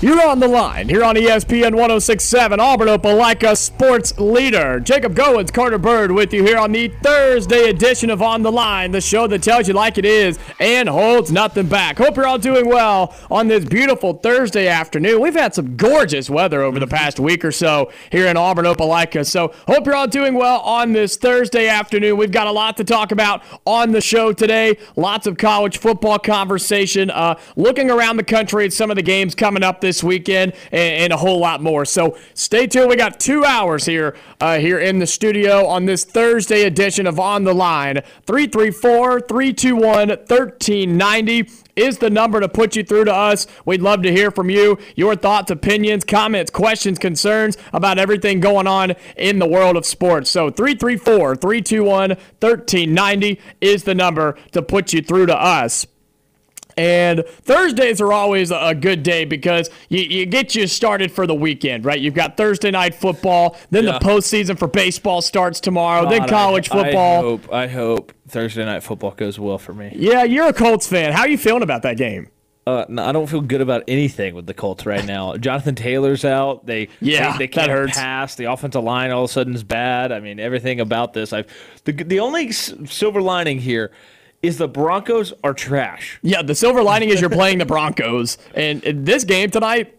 You're on the line here on ESPN 1067, Auburn Opelika Sports Leader. Jacob Goins, Carter Byrd with you here on the Thursday edition of On the Line, the show that tells you like it is and holds nothing back. Hope you're all doing well on this beautiful Thursday afternoon. We've had some gorgeous weather over the past week or so here in Auburn Opelika, so hope you're all doing well on this Thursday afternoon. We've got a lot to talk about on the show today. Lots of college football conversation, uh, looking around the country at some of the games coming up this weekend and, and a whole lot more. So stay tuned. We got two hours here uh, here in the studio on this Thursday edition of On the Line. 334 321 1390 is the number to put you through to us. We'd love to hear from you, your thoughts, opinions, comments, questions, concerns about everything going on in the world of sports. So 334 321 1390 is the number to put you through to us. And Thursdays are always a good day because you, you get you started for the weekend, right? You've got Thursday night football, then Yeah. the postseason for baseball starts tomorrow, then college I, I football. hope, I hope Thursday night football goes well for me. Yeah, you're a Colts fan. How are you feeling about that game? Uh, no, I don't feel good about anything with the Colts right now. Jonathan Taylor's out. They Yeah, they, they can't hurts. pass. The offensive line all of a sudden is bad. I mean, everything about this. I've the the only silver lining here is the Broncos are trash. Yeah, the silver lining is you're playing the Broncos, and this game tonight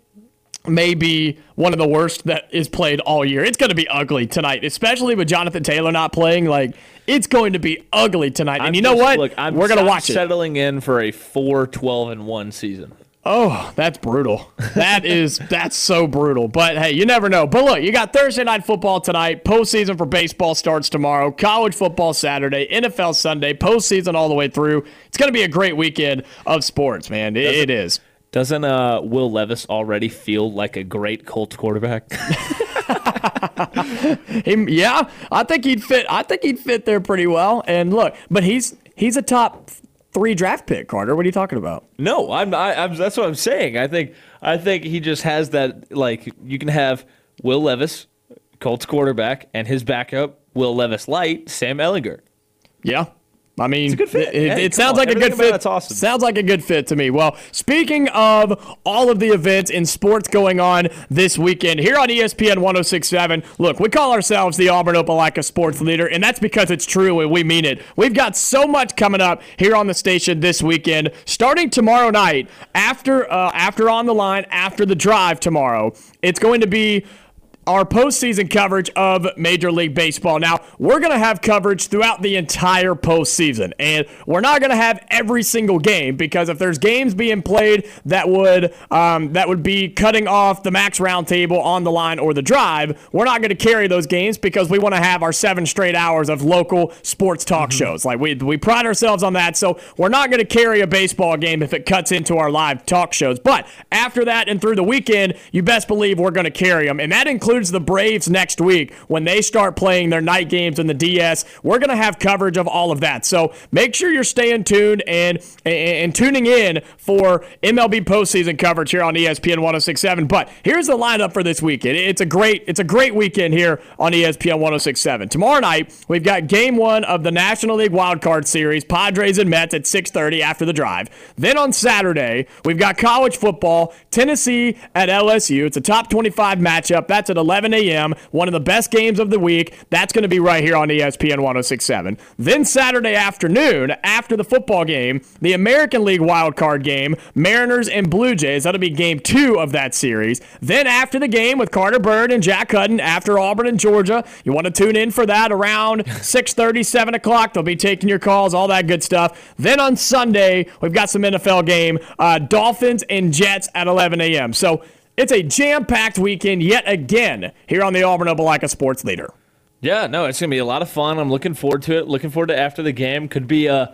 may be one of the worst that is played all year. It's going to be ugly tonight, especially with Jonathan Taylor not playing. Like it's going to be ugly tonight. And I'm you know just- what? Look, I'm, We're going to watch it. settling in for a 4 12 and 1 season. Oh, that's brutal. That is that's so brutal. But hey, you never know. But look, you got Thursday night football tonight. Postseason for baseball starts tomorrow. College football Saturday. NFL Sunday. Postseason all the way through. It's going to be a great weekend of sports, man. It, it is. Doesn't uh, Will Levis already feel like a great Colts quarterback? He, yeah, I think he'd fit. I think he'd fit there pretty well. And look, but he's he's a top three draft pick. Carter, what are you talking about? No, I'm, I, I'm. That's what I'm saying. I think. I think he just has that. Like you can have Will Levis, Colts quarterback, and his backup, Will Levis light, Sam Ehlinger. Yeah. I mean, a good fit. It, it- sounds on. like a good fit. it's awesome. Sounds like a good fit to me. Well, speaking of all of the events in sports going on this weekend here on ESPN 1067, look, we call ourselves the Auburn Opelika Sports Leader, and that's because it's true and we mean it. We've got so much coming up here on the station this weekend, starting tomorrow night after uh, after on the line after the drive tomorrow. It's going to be our postseason coverage of Major League Baseball. Now, we're going to have coverage throughout the entire postseason, and we're not going to have every single game because if there's games being played that would um, that would be cutting off the max roundtable on the line or the drive, we're not going to carry those games because we want to have our seven straight hours of local sports talk shows. Like we we pride ourselves on that, so we're not going to carry a baseball game if it cuts into our live talk shows. But after that and through the weekend, you best believe we're going to carry them, and that includes the Braves next week when they start playing their night games in the DS. We're going to have coverage of all of that. So make sure you're staying tuned and, and, and tuning in for MLB postseason coverage here on ESPN 1067. But here's the lineup for this weekend. It's a great it's a great weekend here on ESPN 1067. Tomorrow night, we've got game one of the National League Wild Card Series, Padres and Mets at 6:30 after the drive. Then on Saturday, we've got college football, Tennessee at LSU. It's a top 25 matchup. That's at 11 a.m. One of the best games of the week. That's going to be right here on ESPN 1067. Then Saturday afternoon, after the football game, the American League wild card game, Mariners and Blue Jays. That'll be game two of that series. Then after the game with Carter Byrd and Jack Hutton after Auburn and Georgia, you want to tune in for that around 6:30, 7 o'clock. They'll be taking your calls, all that good stuff. Then on Sunday, we've got some NFL game, uh, Dolphins and Jets at 11 a.m. So It's a jam packed weekend yet again here on the Auburn Opelika Sports Leader. Yeah, no, it's gonna be a lot of fun. I'm looking forward to it. Looking forward to after the game. Could be a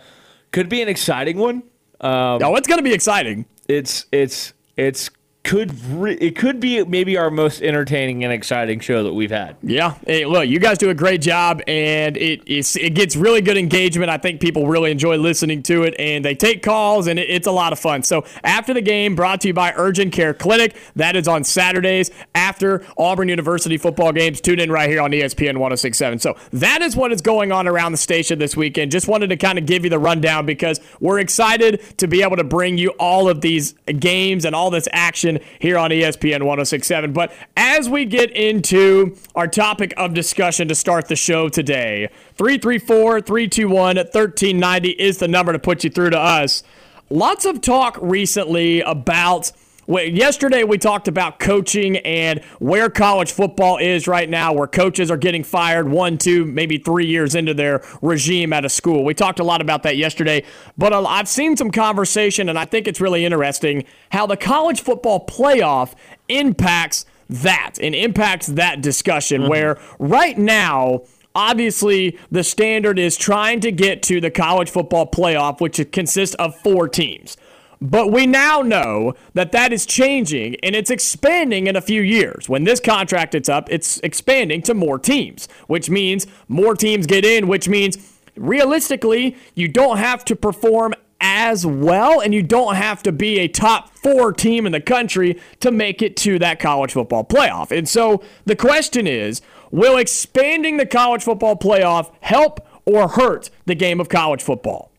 could be an exciting one. Um, oh, it's gonna be exciting. It's it's it's could re- it could be maybe our most entertaining and exciting show that we've had. Yeah, hey, look, you guys do a great job, and it it gets really good engagement. I think people really enjoy listening to it, and they take calls, and it, it's a lot of fun. So after the game, brought to you by Urgent Care Clinic. That is on Saturdays after Auburn University football games. Tune in right here on ESPN 106.7. So that is what is going on around the station this weekend. Just wanted to kind of give you the rundown because we're excited to be able to bring you all of these games and all this action here on ESPN 1067. But as we get into our topic of discussion to start the show today, 334 321 1390 is the number to put you through to us. Lots of talk recently about Yesterday, we talked about coaching and where college football is right now, where coaches are getting fired one, two, maybe three years into their regime at a school. We talked a lot about that yesterday, but I've seen some conversation, and I think it's really interesting how the college football playoff impacts that and impacts that discussion. Mm-hmm. Where right now, obviously the standard is trying to get to the college football playoff, which consists of four teams. But we now know that that is changing and it's expanding in a few years. When this contract is up, it's expanding to more teams, which means more teams get in, which means realistically, you don't have to perform as well and you don't have to be a top four team in the country to make it to that college football playoff. And so the question is will expanding the college football playoff help or hurt the game of college football?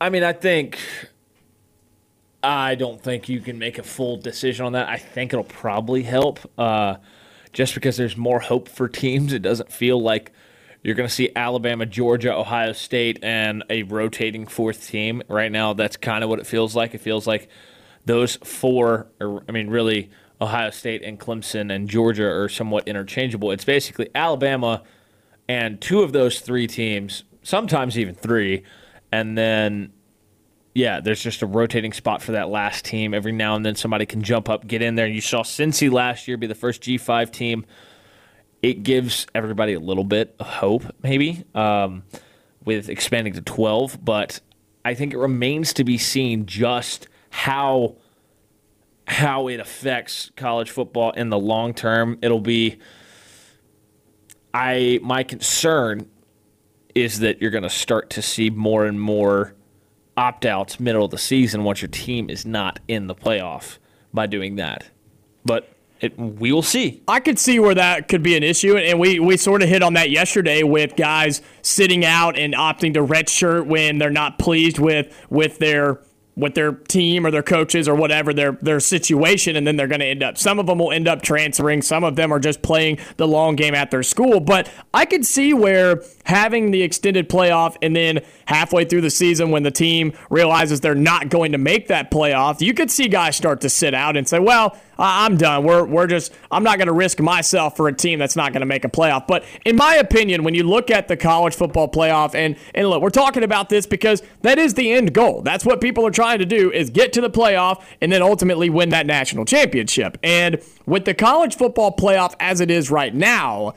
I mean, I think I don't think you can make a full decision on that. I think it'll probably help, uh, just because there's more hope for teams. It doesn't feel like you're going to see Alabama, Georgia, Ohio State, and a rotating fourth team. Right now, that's kind of what it feels like. It feels like those four, are, I mean, really, Ohio State and Clemson and Georgia are somewhat interchangeable. It's basically Alabama and two of those three teams, sometimes even three, and then yeah, there's just a rotating spot for that last team. Every now and then somebody can jump up, get in there. You saw Cincy last year be the first G5 team. It gives everybody a little bit of hope, maybe, um, with expanding to 12. But I think it remains to be seen just how how it affects college football in the long term. It'll be I my concern is that you're going to start to see more and more opt outs middle of the season once your team is not in the playoff by doing that. But it, we will see. I could see where that could be an issue, and we, we sort of hit on that yesterday with guys sitting out and opting to redshirt when they're not pleased with with their with their team or their coaches or whatever their their situation and then they're going to end up some of them will end up transferring some of them are just playing the long game at their school. But I could see where having the extended playoff and then halfway through the season when the team realizes they're not going to make that playoff you could see guys start to sit out and say well I'm done. We're, we're just, I'm not going to risk myself for a team that's not going to make a playoff. But in my opinion, when you look at the college football playoff, and, and look, we're talking about this because that is the end goal. That's what people are trying to do is get to the playoff and then ultimately win that national championship. And with the college football playoff as it is right now,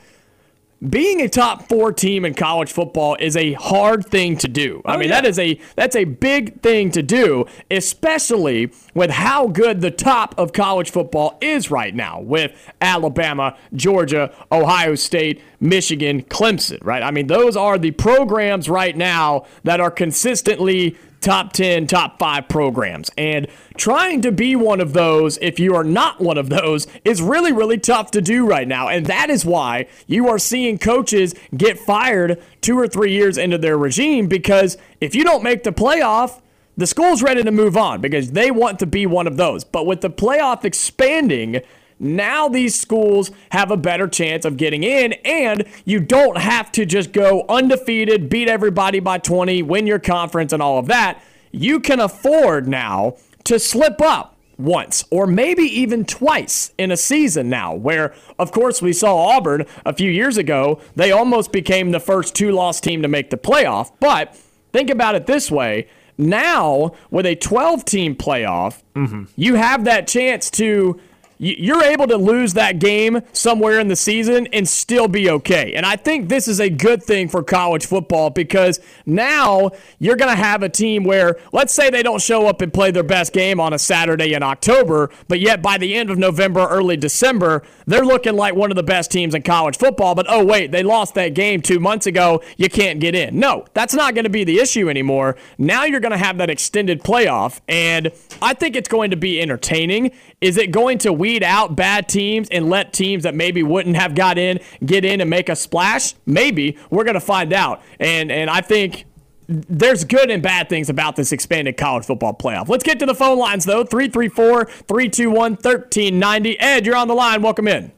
being a top four team in college football is a hard thing to do. I oh, mean, yeah. that is a that's a big thing to do, especially with how good the top of college football is right now with Alabama, Georgia, Ohio State, Michigan, Clemson, right? I mean, those are the programs right now that are consistently top 10, top five programs. And trying to be one of those, if you are not one of those, is really, really tough to do right now. And that is why you are seeing coaches get fired two or three years into their regime because if you don't make the playoff, the school's ready to move on because they want to be one of those. But with the playoff expanding, now these schools have a better chance of getting in, and you don't have to just go undefeated, beat everybody by 20, win your conference, and all of that. You can afford now to slip up once or maybe even twice in a season now, where, of course, we saw Auburn a few years ago. They almost became the first two loss team to make the playoff. But think about it this way now, with a 12 team playoff, mm-hmm. you have that chance to you're able to lose that game somewhere in the season and still be okay. And I think this is a good thing for college football because now you're going to have a team where, let's say they don't show up and play their best game on a Saturday in October, but yet by the end of November, early December, they're looking like one of the best teams in college football. But oh, wait, they lost that game two months ago. You can't get in. No, that's not going to be the issue anymore. Now you're going to have that extended playoff. And I think it's going to be entertaining. Is it going to weed out bad teams and let teams that maybe wouldn't have got in get in and make a splash? Maybe. We're going to find out. And and I think there's good and bad things about this expanded college football playoff. Let's get to the phone lines though. 334-321-1390. Ed, you're on the line. Welcome in.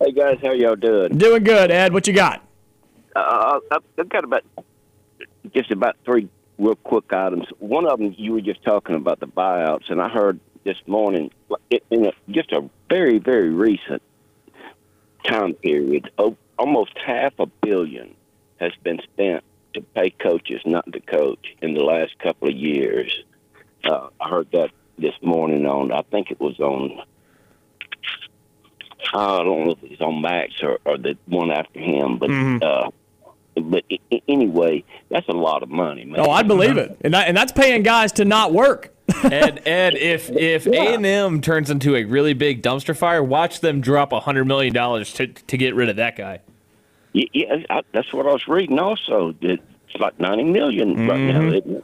Hey guys, how y'all doing? Doing good, Ed. What you got? Uh, I've got about just about three real quick items. One of them you were just talking about the buyouts, and I heard this morning, in a, just a very, very recent time period, almost half a billion has been spent to pay coaches not to coach in the last couple of years. Uh, I heard that this morning on, I think it was on, I don't know if it was on Max or, or the one after him, but mm-hmm. uh, but anyway, that's a lot of money, man. Oh, I believe it, and that, and that's paying guys to not work. Ed, Ed, if if A and M turns into a really big dumpster fire, watch them drop a hundred million dollars to to get rid of that guy. Yeah, I, that's what I was reading. Also, that it's like ninety million mm-hmm. right now. Mm-hmm.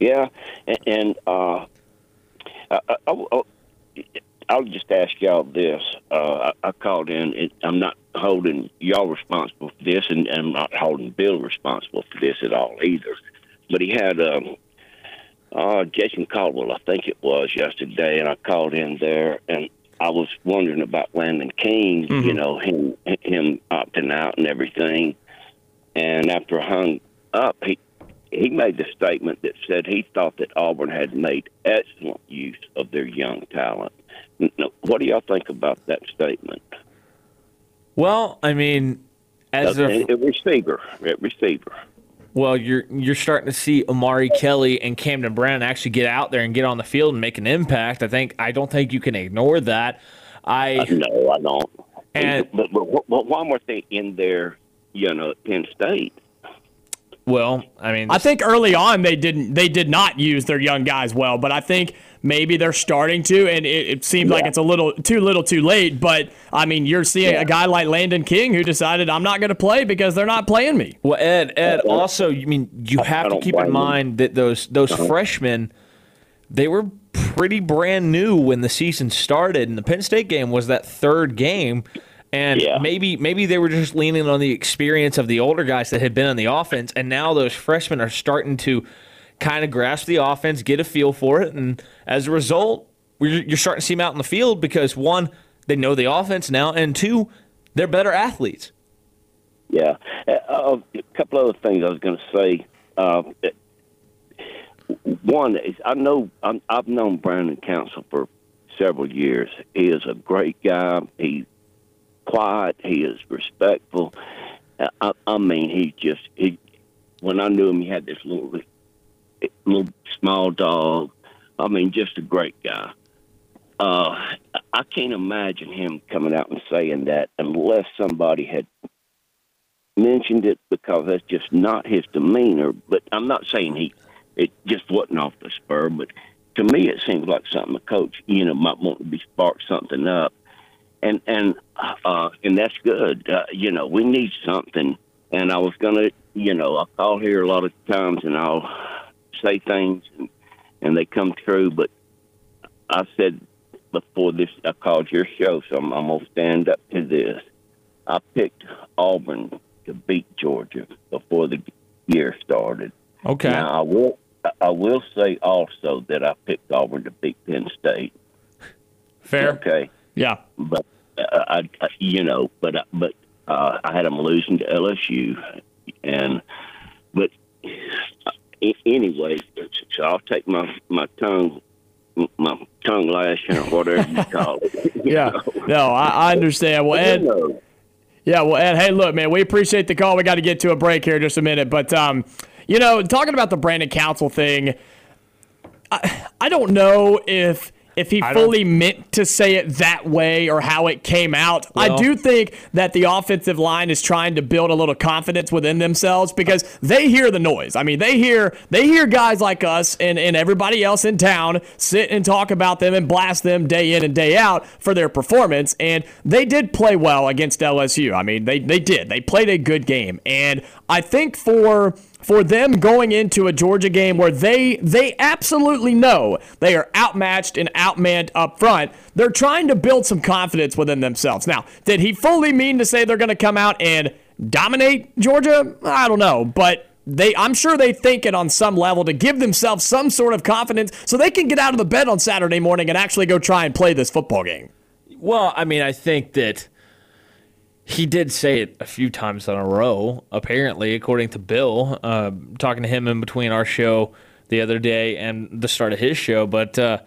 Yeah, and, and uh, I, I, I, I'll just ask y'all this. Uh, I, I called in. It, I'm not holding y'all responsible for this, and, and I'm not holding Bill responsible for this at all either. But he had um, uh, Jason Caldwell, I think it was yesterday, and I called in there, and I was wondering about Landen King, mm-hmm. you know, him him opting out and everything. And after I hung up, he he made the statement that said he thought that Auburn had made excellent use of their young talent. What do y'all think about that statement? Well, I mean, as a, a receiver, a receiver well, you're you're starting to see Omari Kelly and Camden Brown actually get out there and get on the field and make an impact. I think I don't think you can ignore that. I uh, no, I don't. And but, but, but one more thing in there, you know, Penn State. Well, I mean, I think early on they didn't they did not use their young guys well, but I think maybe they're starting to, and it, it seems yeah. like it's a little too little too late. But I mean, you're seeing yeah. a guy like Landen King who decided I'm not going to play because they're not playing me. Well, Ed, Ed, also, I mean, you have to keep in mind that those those freshmen, they were pretty brand new when the season started, and the Penn State game was that third game. And yeah. maybe maybe they were just leaning on the experience of the older guys that had been on the offense, and now those freshmen are starting to kind of grasp the offense, get a feel for it, and as a result, you're starting to see them out in the field because one, they know the offense now, and two, they're better athletes. Yeah, uh, a couple other things I was going to say. Uh, one is I know i have known Brandon Council for several years. He is a great guy. He's quiet. He is respectful. I, I mean, he just he. When I knew him, he had this little little small dog. I mean, just a great guy. Uh, I can't imagine him coming out and saying that unless somebody had mentioned it because that's just not his demeanor. But I'm not saying he it just wasn't off the spur, but to me it seems like something a coach, you know, might want to be spark something up. And and uh and that's good. Uh, you know, we need something and I was gonna you know, I call here a lot of times and I'll say things and, and they come true. But I said before this, I called your show, so I'm, I'm gonna stand up to this. I picked Auburn to beat Georgia before the year started. Okay. Now I will. I will say also that I picked Auburn to beat Penn State. Fair. Okay. Yeah. But uh, I, I, you know, but but uh, I had them losing to LSU, and but anyway, so I'll take my my tongue my tongue lashing or whatever you call it. You yeah, know? no, I, I, understand. Well, Ed, yeah, well, Ed, hey, look, man, we appreciate the call. We got to get to a break here in just a minute, but um, you know, talking about the Brandon Council thing, I, I don't know if if he I fully meant to say it that way or how it came out. I do think that the offensive line is trying to build a little confidence within themselves because they hear the noise. I mean, they hear they hear guys like us and, and everybody else in town sit and talk about them and blast them day in and day out for their performance. And they did play well against LSU. I mean, they, they did. They played a good game. And I think for for them going into a Georgia game where they they absolutely know they are outmatched and outmanned up front. They're trying to build some confidence within themselves. Now, did he fully mean to say they're going to come out and dominate Georgia? I don't know, but they I'm sure they think it on some level to give themselves some sort of confidence so they can get out of the bed on Saturday morning and actually go try and play this football game. Well, I mean, I think that he did say it a few times in a row, apparently, according to Bill, uh, talking to him in between our show the other day and the start of his show. But uh,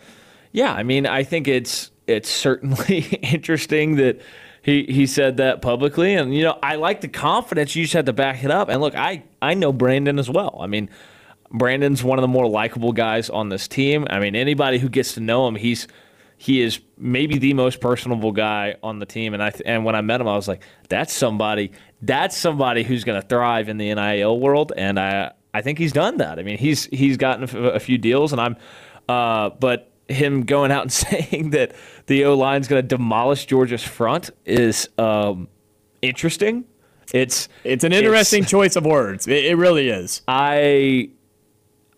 yeah, I mean, I think it's it's certainly interesting that he he said that publicly, and you know, I like the confidence. You just have to back it up. And look, I I know Brandon as well. I mean. Brandon's one of the more likable guys on this team. I mean, anybody who gets to know him, he's he is maybe the most personable guy on the team. And I th- and when I met him, I was like, that's somebody that's somebody who's going to thrive in the NIL world. And I I think he's done that. I mean, he's he's gotten a, f- a few deals, and I'm uh, but him going out and saying that the O line's going to demolish Georgia's front is um, interesting. It's It's an interesting choice of words. It, it really is. I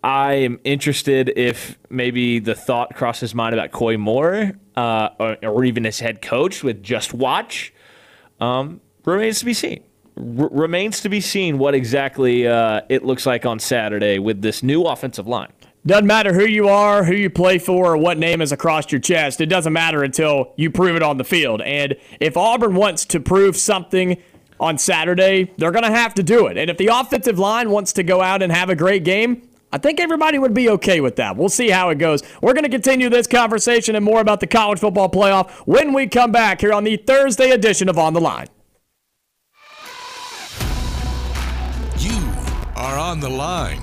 I am interested if maybe the thought crossed his mind about Coy Moore uh, or, or even his head coach with just watch um, remains to be seen. R- remains to be seen what exactly uh, it looks like on Saturday with this new offensive line. Doesn't matter who you are, who you play for, or what name is across your chest. It doesn't matter until you prove it on the field. And if Auburn wants to prove something on Saturday, they're going to have to do it. And if the offensive line wants to go out and have a great game, I think everybody would be okay with that. We'll see how it goes. We're going to continue this conversation and more about the college football playoff when we come back here on the Thursday edition of On the Line. You are on the line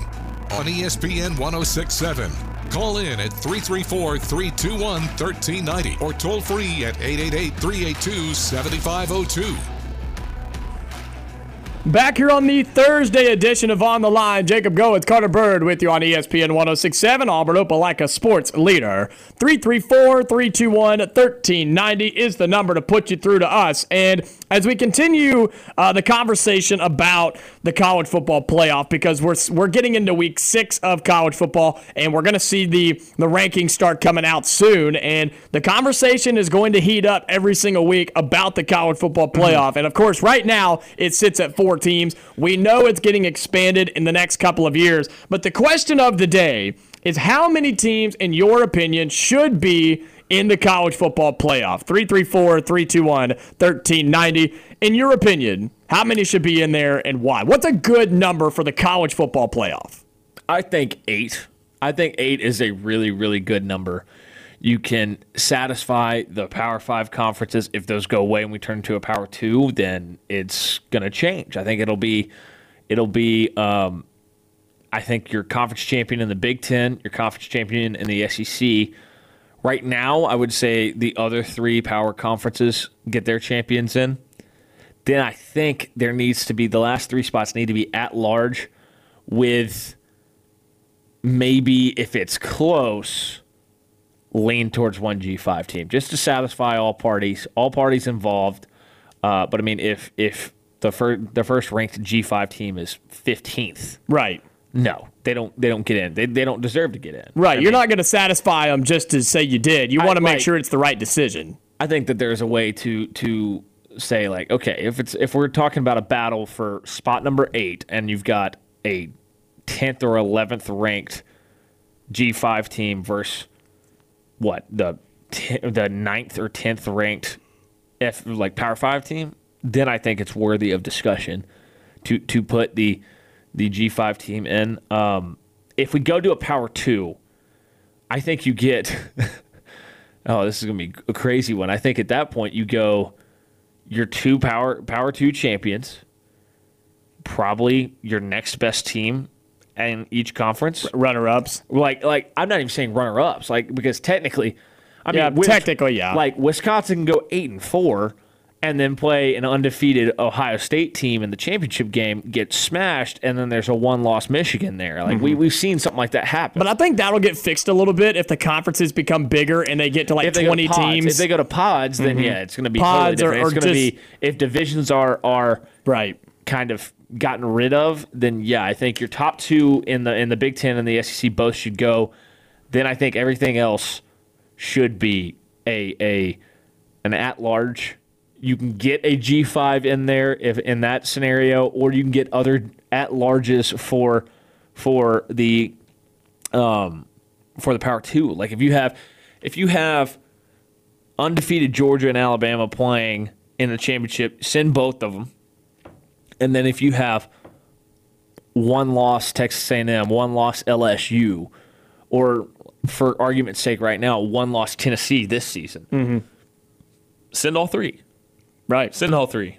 on ESPN 1067. Call in at 334 321 1390 or toll free at 888 382 7502. Back here on the Thursday edition of On the Line, Jacob Goins, Carter Byrd with you on ESPN 1067, Auburn Opelika Sports Leader. 334 321 1390 is the number to put you through to us. And as we continue uh, the conversation about the college football playoff, because we're, we're getting into week six of college football, and we're going to see the, the rankings start coming out soon. And the conversation is going to heat up every single week about the college football playoff. And of course, right now, it sits at four teams. We know it's getting expanded in the next couple of years. But the question of the day is how many teams, in your opinion, should be in the college football playoff? 334 321 1390. In your opinion, how many should be in there and why? What's a good number for the college football playoff? I think eight. I think eight is a really, really good number. You can satisfy the Power Five conferences. If those go away and we turn to a Power Two, then it's going to change. I think it'll be, it'll be. Um, I think your conference champion in the Big Ten, your conference champion in the SEC. Right now, I would say the other three power conferences get their champions in. Then I think there needs to be the last three spots need to be at large with maybe if it's close, lean towards one G5 team just to satisfy all parties, all parties involved. Uh, but I mean, if if the first the first ranked G5 team is 15th, Right. no, they don't they don't get in. They, they don't deserve to get in. Right. I You're mean, not going to satisfy them just to say you did. You want to make right. sure it's the right decision. I think that there's a way to to say like, okay, if it's if we're talking about a battle for spot number eight, and you've got a tenth or eleventh ranked G five team versus what the t- the ninth or tenth ranked F like Power Five team, then I think it's worthy of discussion to to put the the G five team in. Um, if we go to a Power Two, I think you get. oh, this is gonna be a crazy one. I think at that point you go your two power power two champions, probably your next best team in each conference. Runner ups. Like like I'm not even saying runner ups, like because technically I Yeah, Wis- technically, yeah. Like Wisconsin can go eight and four, and then play an undefeated Ohio State team in the championship game, get smashed, and then there's a one-loss Michigan there. Like we mm-hmm. we've seen something like that happen. But I think that'll get fixed a little bit if the conferences become bigger and they get to like go to 20 pods, teams. if they go to pods, then mm-hmm. yeah, it's going to be Pods totally different. or it's going to just- be if divisions are are right. Kind of gotten rid of, then yeah, I think your top two in the in the Big Ten and the SEC both should go. Then I think everything else should be a a an at large. You can get a G five in there if in that scenario, or you can get other at larges for for the um for the power two. Like if you have if you have undefeated Georgia and Alabama playing in the championship, send both of them. And then if you have one loss Texas A&M, one loss LSU, or for argument's sake, right now, one loss Tennessee this season, mm-hmm. send all three. Right. Send all three.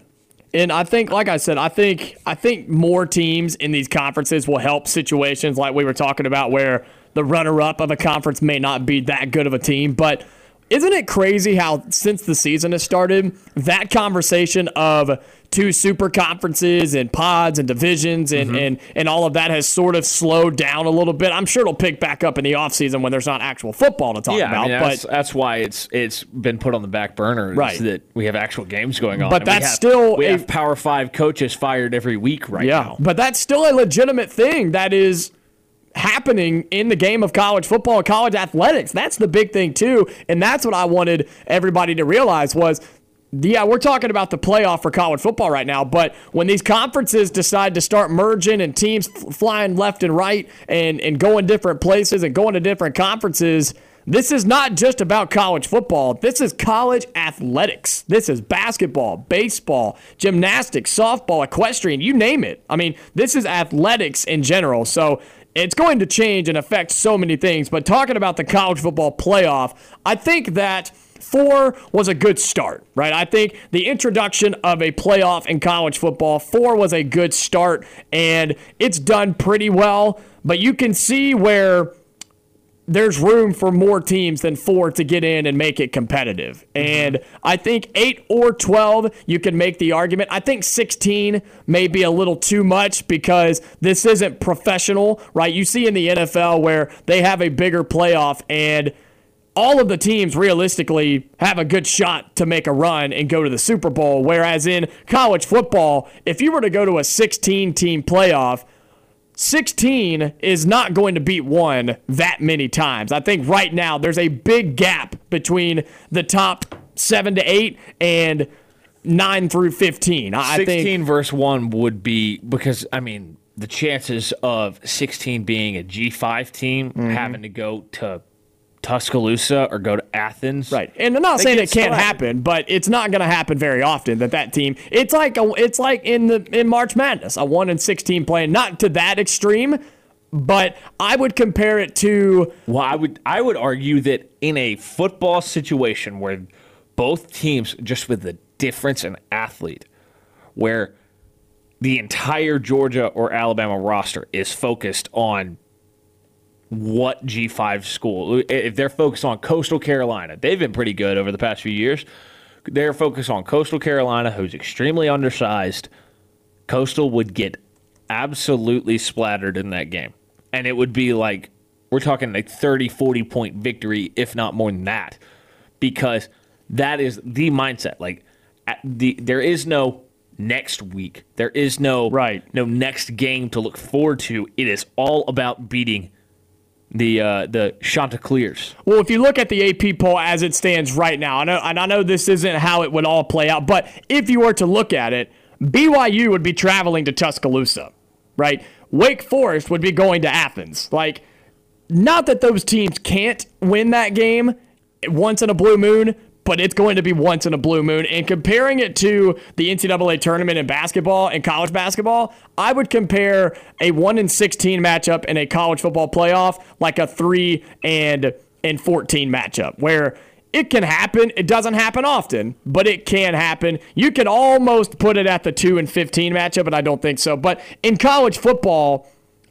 And I think, like I said, I think I think more teams in these conferences will help situations like we were talking about, where the runner-up of a conference may not be that good of a team. But isn't it crazy how since the season has started, that conversation of two super conferences and pods and divisions and, mm-hmm. and, and all of that has sort of slowed down a little bit. I'm sure it'll pick back up in the offseason when there's not actual football to talk Yeah, about. I mean, that's, but that's why it's it's been put on the back burner. is Right. That we have actual games going on. But And we that's have- still we a- have Power Five coaches fired every week right Yeah, now. but that's still a legitimate thing that is happening in the game of college football and college athletics. That's the big thing too, and that's what I wanted everybody to realize was yeah, we're talking about the playoff for college football right now, but when these conferences decide to start merging and teams flying left and right and, and going different places and going to different conferences, this is not just about college football. This is college athletics. This is basketball, baseball, gymnastics, softball, equestrian, you name it. I mean, this is athletics in general. So it's going to change and affect so many things. But talking about the college football playoff, I think that four was a good start, right? I think the introduction of a playoff in college football, four was a good start, and it's done pretty well. But you can see where there's room for more teams than four to get in and make it competitive. And I think eight or 12, you can make the argument. I think 16 may be a little too much because this isn't professional, right? You see in the NFL where they have a bigger playoff and all of the teams realistically have a good shot to make a run and go to the Super Bowl. Whereas in college football, if you were to go to a 16 team playoff, 16 is not going to beat one that many times. I think right now there's a big gap between the top seven to eight and nine through 15. I I 16 think. verse 1 would be because I mean the chances of 16 being a G5 team Mm-hmm. having to go to Tuscaloosa or go to Athens. Right, and I'm not They saying it can't happen, but it's not going to happen very often. That that team, it's like a, it's like in the in March Madness, a one and sixteen playing, not to that extreme, but I would compare it to Well, I would I would argue that in a football situation where both teams just with the difference in athlete where the entire Georgia or Alabama roster is focused on what G5 school. If they're focused on Coastal Carolina, they've been pretty good over the past few years. They're focused on Coastal Carolina, who's extremely undersized. Coastal would get absolutely splattered in that game. And it would be like, we're talking like 30, 40 point victory, if not more than that, because that is the mindset. Like, at the there is no next week. There is no Right. no next game to look forward to. It is all about beating the uh, the Chanticleers. Well, if you look at the AP poll as it stands right now, I know, and I know this isn't how it would all play out, but if you were to look at it, BYU would be traveling to Tuscaloosa, right? Wake Forest would be going to Athens. Like, not that those teams can't win that game once in a blue moon, but it's going to be once in a blue moon. And comparing it to the NCAA tournament in basketball and college basketball, I would compare a 1 in 16 matchup in a college football playoff like a 3 and and 14 matchup where it can happen. It doesn't happen often, but it can happen. You can almost put it at the 2 and 15 matchup, but I don't think so. But in college football,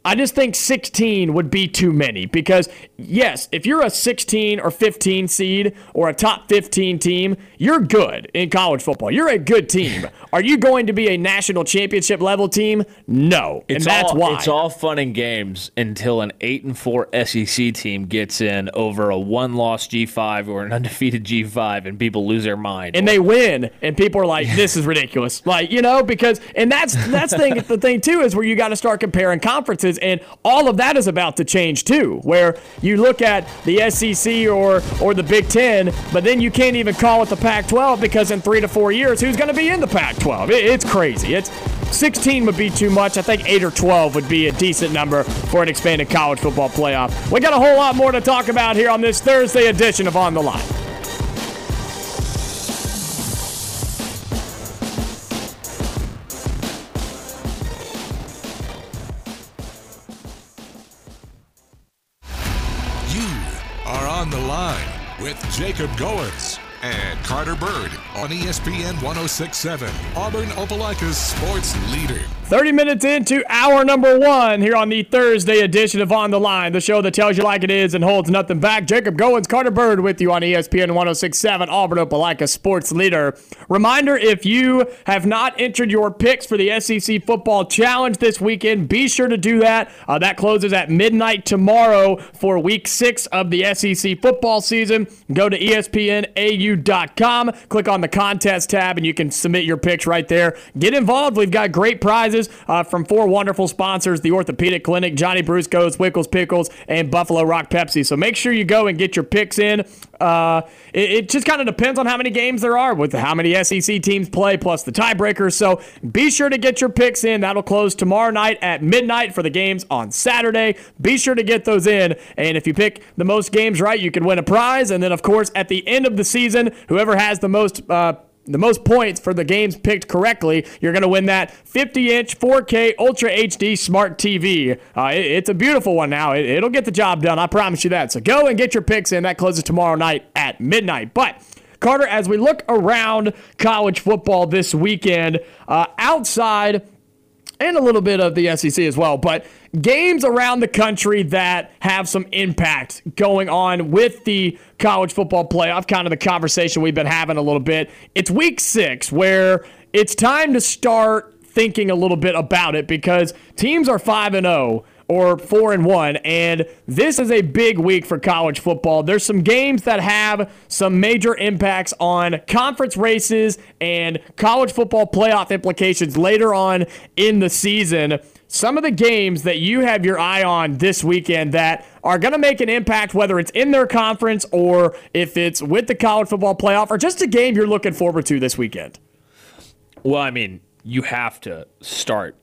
I just think 16 would be too many because, yes, if you're a 16 or 15 seed or a top 15 team, you're good in college football. You're a good team. Are you going to be a national championship level team? No. It's and that's all, why. It's all fun and games until an 8 and 4 SEC team gets in over a one loss G5 or an undefeated G5 and people lose their mind. and they win, and people are like, "This is ridiculous." Like you know, because and that's that's thing the thing too is where you got to start comparing conferences, and all of that is about to change too. Where you look at the SEC or or the Big Ten, but then you can't even call it the Pac-12 because in three to four years, who's going to be in the Pac-12? It, it's crazy. It's 16 would be too much. I think 8 or 12 would be a decent number for an expanded college football playoff. We got a whole lot more to talk about here on this Thursday edition of On the Line. On the line with Jacob Goins and Carter Byrd on ESPN 1067, Auburn Opelika's sports leader. 30 minutes into hour number one here on the Thursday edition of On the Line, the show that tells you like it is and holds nothing back. Jacob Goins, Carter Byrd with you on ESPN 1067, Auburn Opelika Sports Leader. Reminder if you have not entered your picks for the SEC Football Challenge this weekend, be sure to do that. Uh, that closes at midnight tomorrow for week six of the SEC football season. Go to ESPNAU.com, click on the contest tab, and you can submit your picks right there. Get involved. We've got great prizes uh, from four wonderful sponsors the Orthopedic Clinic, Johnny Brusco's, Wickles Pickles, and Buffalo Rock Pepsi. So make sure you go and get your picks in. Uh, it, it just kind of depends on how many games there are with how many SEC teams play, plus the tiebreakers. So be sure to get your picks in. That'll close tomorrow night at midnight for the games on Saturday. Be sure to get those in. And if you pick the most games right, you can win a prize. And then, of course, at the end of the season, whoever has the most. Uh, the most points for the games picked correctly, you're going to win that 50 inch 4K Ultra HD Smart TV. Uh, it- it's a beautiful one now. It, it'll get the job done. I promise you that. So go and get your picks in. That closes tomorrow night at midnight. But Carter, as we look around college football this weekend, uh, outside and a little bit of the SEC as well, but games around the country that have some impact going on with the college football playoff, kind of the conversation we've been having a little bit. It's week six where it's time to start thinking a little bit about it because teams are 5 and 0 or 4 and 1 and this is a big week for college football. There's some games that have some major impacts on conference races and college football playoff implications later on in the season. Some of the games that you have your eye on this weekend that are going to make an impact, whether it's in their conference or if it's with the college football playoff, or just a game you're looking forward to this weekend. Well, I mean, you have to start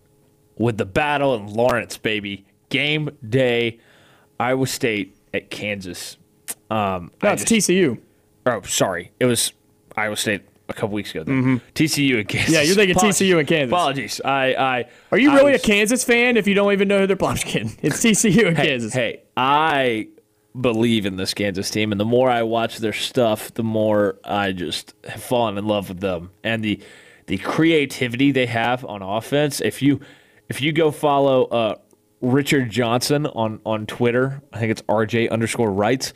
with the battle in Lawrence, baby. Game day, Iowa State at Kansas. Um, No, I it's just- TCU. Oh, sorry, it was Iowa State a couple weeks ago. Then. TCU and Kansas. Mm-hmm. Yeah, you're thinking Apologies. TCU and Kansas. Apologies. I, I. Are you I really was- a Kansas fan if you don't even know who they're playing? I'm just kidding. It's TCU and Hey, Kansas. Hey, I believe in this Kansas team, and the more I watch their stuff, the more I just have fallen in love with them and the the creativity they have on offense. If you if you go follow uh, Richard Johnson on on Twitter, I think it's RJ underscore Writes.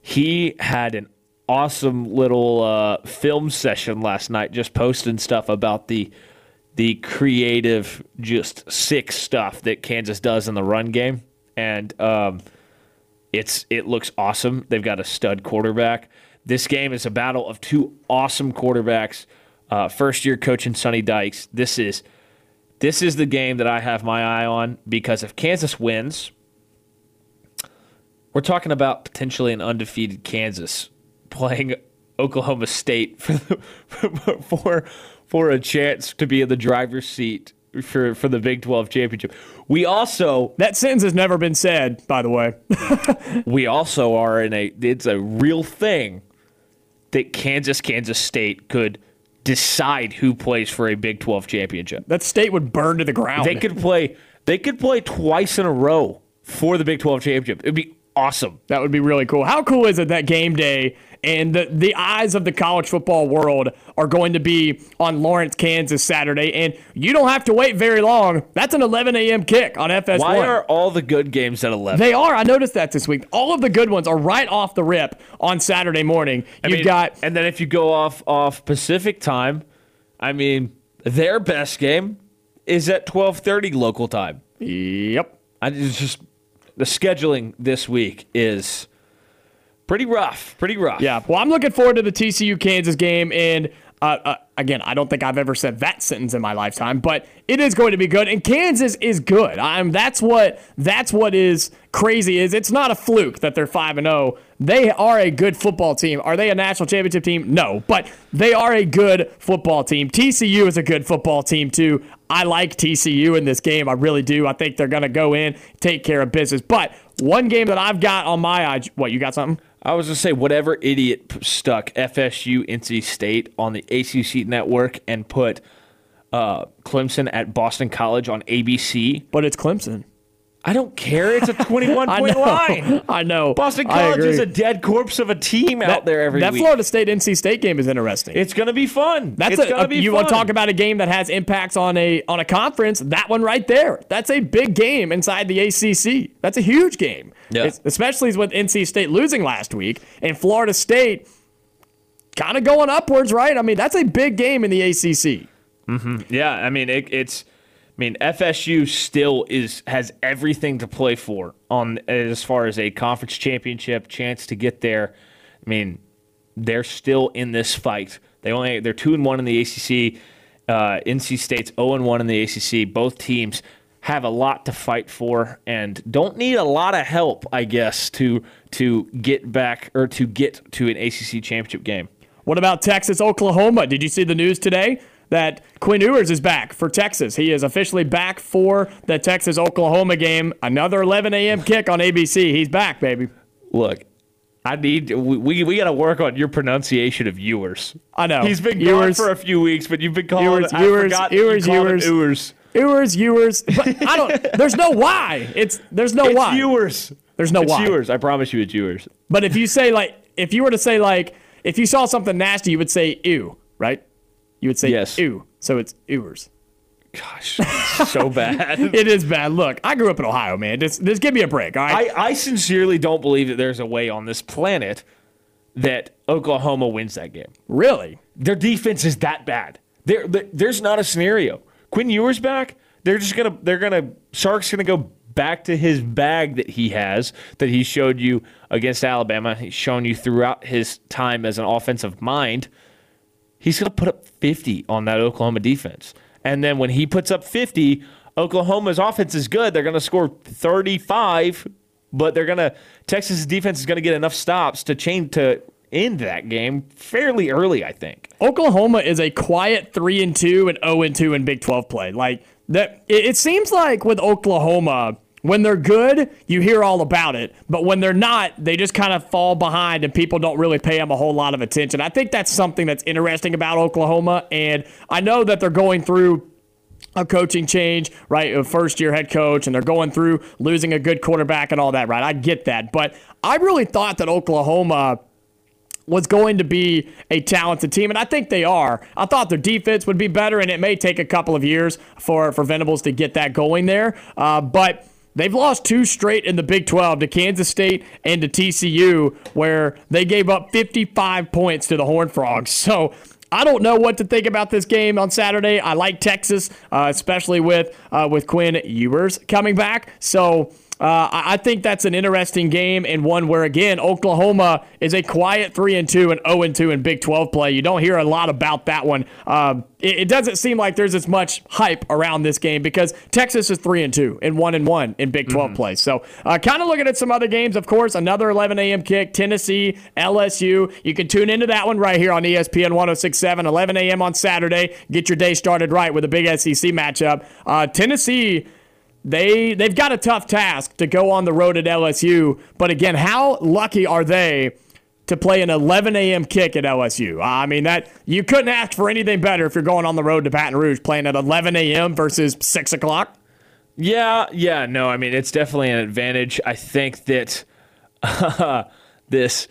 He had an awesome little uh, film session last night, just posting stuff about the the creative, just sick stuff that Kansas does in the run game, and um, it's it looks awesome. They've got a stud quarterback. This game is a battle of two awesome quarterbacks. Uh, first year coaching Sonny Dykes. This is this is the game that I have my eye on because if Kansas wins, we're talking about potentially an undefeated Kansas playing Oklahoma State for the, for for a chance to be in the driver's seat for for the Big 12 championship. We also That sentence has never been said, by the way. we also are in a it's a real thing that Kansas Kansas State could decide who plays for a Big 12 championship. that state would burn to the ground. They could play they could play twice in a row for the Big 12 championship. It'd be awesome. That would be really cool. How cool is it that game day And the, the eyes of the college football world are going to be on Lawrence, Kansas Saturday. And you don't have to wait very long. That's an 11 a.m. kick on FS1. Why are all the good games at 11? They are. I noticed that this week. All of the good ones are right off the rip on Saturday morning. You've mean, got and then if you go off off Pacific time, I mean, their best game is at 12:30 local time. yep. I it's just the scheduling this week is pretty rough. Pretty rough. Yeah. Well, I'm looking forward to the TCU Kansas game. And uh, uh, again, I don't think I've ever said that sentence in my lifetime, but it is going to be good. And Kansas is good. I'm. That's what. That's what is crazy. Is it's not a fluke that they're five and zero. They are a good football team. Are they a national championship team? No, but they are a good football team. TCU is a good football team too. I like TCU in this game. I really do. I think they're going to go in, take care of business. But one game that I've got on my. What you got something? I was gonna say whatever idiot stuck FSU NC State on the ACC network and put uh, Clemson at Boston College on ABC. But it's Clemson. I don't care. It's a 21 I point know. line. I know. Boston College is a dead corpse of a team out there every that week. Florida State NC State game is interesting. it's gonna be fun. That's a, gonna a- be you fun. want to talk about a game that has impacts on a on a conference? That one right there. That's a big game inside the ACC. That's a huge game. Yeah. It's- especially with NC State losing last week and Florida State kind of going upwards, right? I mean, that's a big game in the ACC. Mm-hmm. Yeah, I mean it, it's. I mean FSU still is has everything to play for on as far as a conference championship chance to get there. I mean they're still in this fight. They only they're two and one in the ACC. Uh, NC State's zero and one in the ACC. Both teams have a lot to fight for and don't need a lot of help, I guess, to to get back or to get to an ACC championship game. What about Texas, Oklahoma? Did you see the news today that Quinn Ewers is back for Texas? He is officially back for the Texas Oklahoma game. Another 11 a.m. kick on ABC. He's back, baby. Look, I need we we, got to work on your pronunciation of Ewers. I know. He's been Ewers. gone for a few weeks, but you've been calling Ewers, I Ewers, forgot Ewers, you Ewers. Ewers. Ewers, Ewers. But I don't. There's no why. It's there's no It's why. Ewers. There's no it's why. Ewers. I promise you, it's Ewers. But if you say like, if you were to say like, if you saw something nasty, you would say ew, right? You would say Yes. ew. So it's Ewers. Gosh, so bad. It is bad. Look, I grew up in Ohio, man. Just, just give me a break, all right? I, I sincerely don't believe that there's a way on this planet that Oklahoma wins that game. really? Their defense is that bad. There, there- there's not a scenario. Quinn Ewers back. They're just gonna. They're gonna. Sark's gonna go back to his bag that he has that he showed you against Alabama. He's shown you throughout his time as an offensive mind. He's gonna put up 50 on that Oklahoma defense, and then when he puts up 50, Oklahoma's offense is good. They're gonna score 35, but they're gonna Texas defense is gonna get enough stops to change to end that game fairly early. I think. Oklahoma is a quiet three and two and zero and two in Big Twelve play. Like that, it, it seems like with Oklahoma, when they're good, you hear all about it, but when they're not, they just kind of fall behind, and people don't really pay them a whole lot of attention. I think that's something that's interesting about Oklahoma, and I know that they're going through a coaching change, right? A first year head coach, and they're going through losing a good quarterback and all that, right? I get that. But I really thought that Oklahoma was going to be a talented team, and I think they are. I thought their defense would be better, and it may take a couple of years for, for Venables to get that going there. Uh, but they've lost two straight in the Big 12 to Kansas State and to TCU, where they gave up 55 points to the Horned Frogs. So I don't know what to think about this game on Saturday. I like Texas, uh, especially with uh, with Quinn Ewers coming back. So. Uh, I think that's an interesting game and one where again Oklahoma is a quiet three and two and zero and two in Big Twelve play. You don't hear a lot about that one. Um, it, it doesn't seem like there's as much hype around this game because Texas is three and two and one and one in Big 12 play. So uh, kind of looking at some other games. Of course, another 11 a.m. kick, Tennessee, LSU. You can tune into that one right here on ESPN 106.7, 11 a.m. on Saturday. Get your day started right with a big SEC matchup. Uh, Tennessee they they've got a tough task to go on the road at LSU. But again, how lucky are they to play an 11 a.m. kick at LSU? I mean that you couldn't ask for anything better if you're going on the road to Baton Rouge playing at 11 a.m. versus six o'clock. Yeah, yeah, no, I mean it's definitely an advantage. I think that uh, this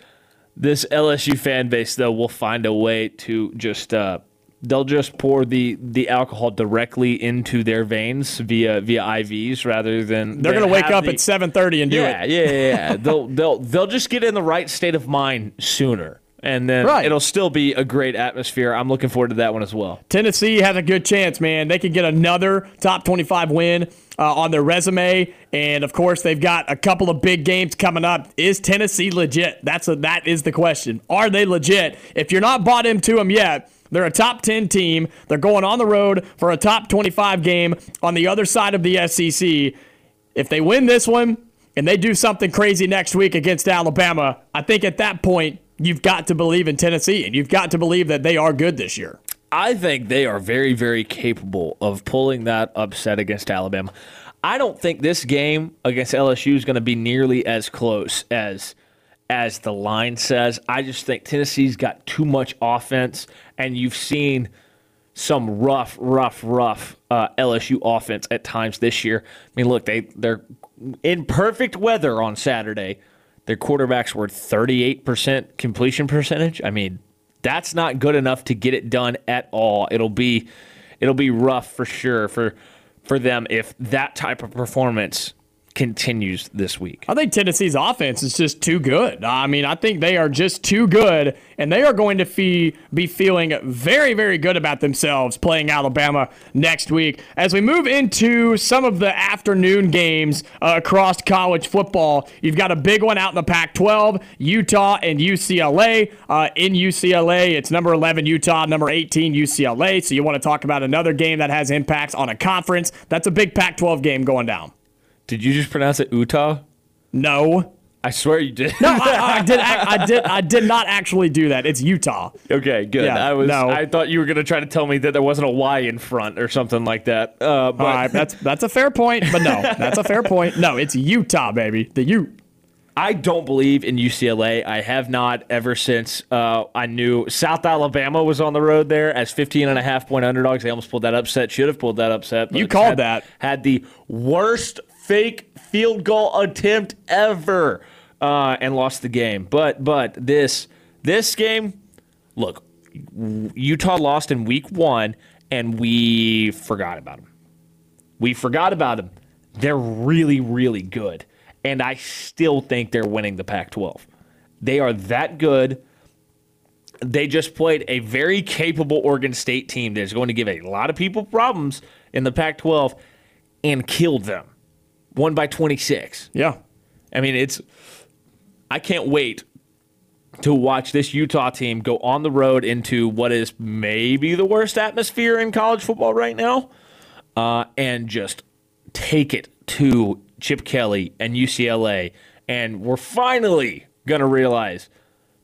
This LSU fan base, though, will find a way to just uh, they'll just pour the the alcohol directly into their veins via via IVs rather than They're going to wake up the- at 7:30 and do yeah, it. yeah, yeah, yeah. they'll they'll they'll just get in the right state of mind sooner, and then Right. it'll still be a great atmosphere. I'm looking forward to that one as well. Tennessee has a good chance, man. They could get another top 25 win uh, on their resume, and of course, they've got a couple of big games coming up. Is Tennessee legit? That's a, that is the question. Are they legit? If you're not bought into them yet. They're a top 10 team. They're going on the road for a top 25 game on the other side of the SEC. If they win this one and they do something crazy next week against Alabama, I think at that point, you've got to believe in Tennessee and you've got to believe that they are good this year. I think they are very, very capable of pulling that upset against Alabama. I don't think this game against LSU is going to be nearly as close as as the line says. I just think Tennessee's got too much offense, and you've seen some rough, rough, rough uh, LSU offense at times this year. I mean, look, they they're in perfect weather on Saturday. Their quarterbacks were 38% completion percentage. I mean, that's not good enough to get it done at all. It'll be it'll be rough for sure for for them if that type of performance continues this week. I think Tennessee's offense is just too good. I mean, I think they are just too good, and they are going to fee, be feeling very, very good about themselves playing Alabama next week. As we move into some of the afternoon games uh, across college football, you've got a big one out in the Pac 12 Utah and UCLA. Uh, in UCLA, it's number 11 Utah, number 18 UCLA. So you want to talk about another game that has impacts on a conference. That's a big Pac 12 game going down. Did you just pronounce it Utah? No. I swear you did. No, I, I did. ac- I did. I did not actually do that. It's Utah. Okay, good. Yeah, I was. no. I thought you were going to try to tell me that there wasn't a Y in front or something like that. Uh, but right, that's that's a fair point, but no, that's a fair point. No, it's Utah, baby. The U. I don't believe in UCLA. I have not ever since uh, I knew South Alabama was on the road there as 15 and a half point underdogs. They almost pulled that upset. Should have pulled that upset. but You called had- that. Had the worst fake field goal attempt ever uh, and lost the game. But but this this game, look, Utah lost in week one, and we forgot about them. We forgot about them. They're really, really good. And I still think they're winning the Pac 12. They are that good. They just played a very capable Oregon State team that's going to give a lot of people problems in the Pac 12 and killed them. Won by 26. Yeah. I mean, it's. I can't wait to watch this Utah team go on the road into what is maybe the worst atmosphere in college football right now, uh, and just take it to Chip Kelly and UCLA. And we're finally going to realize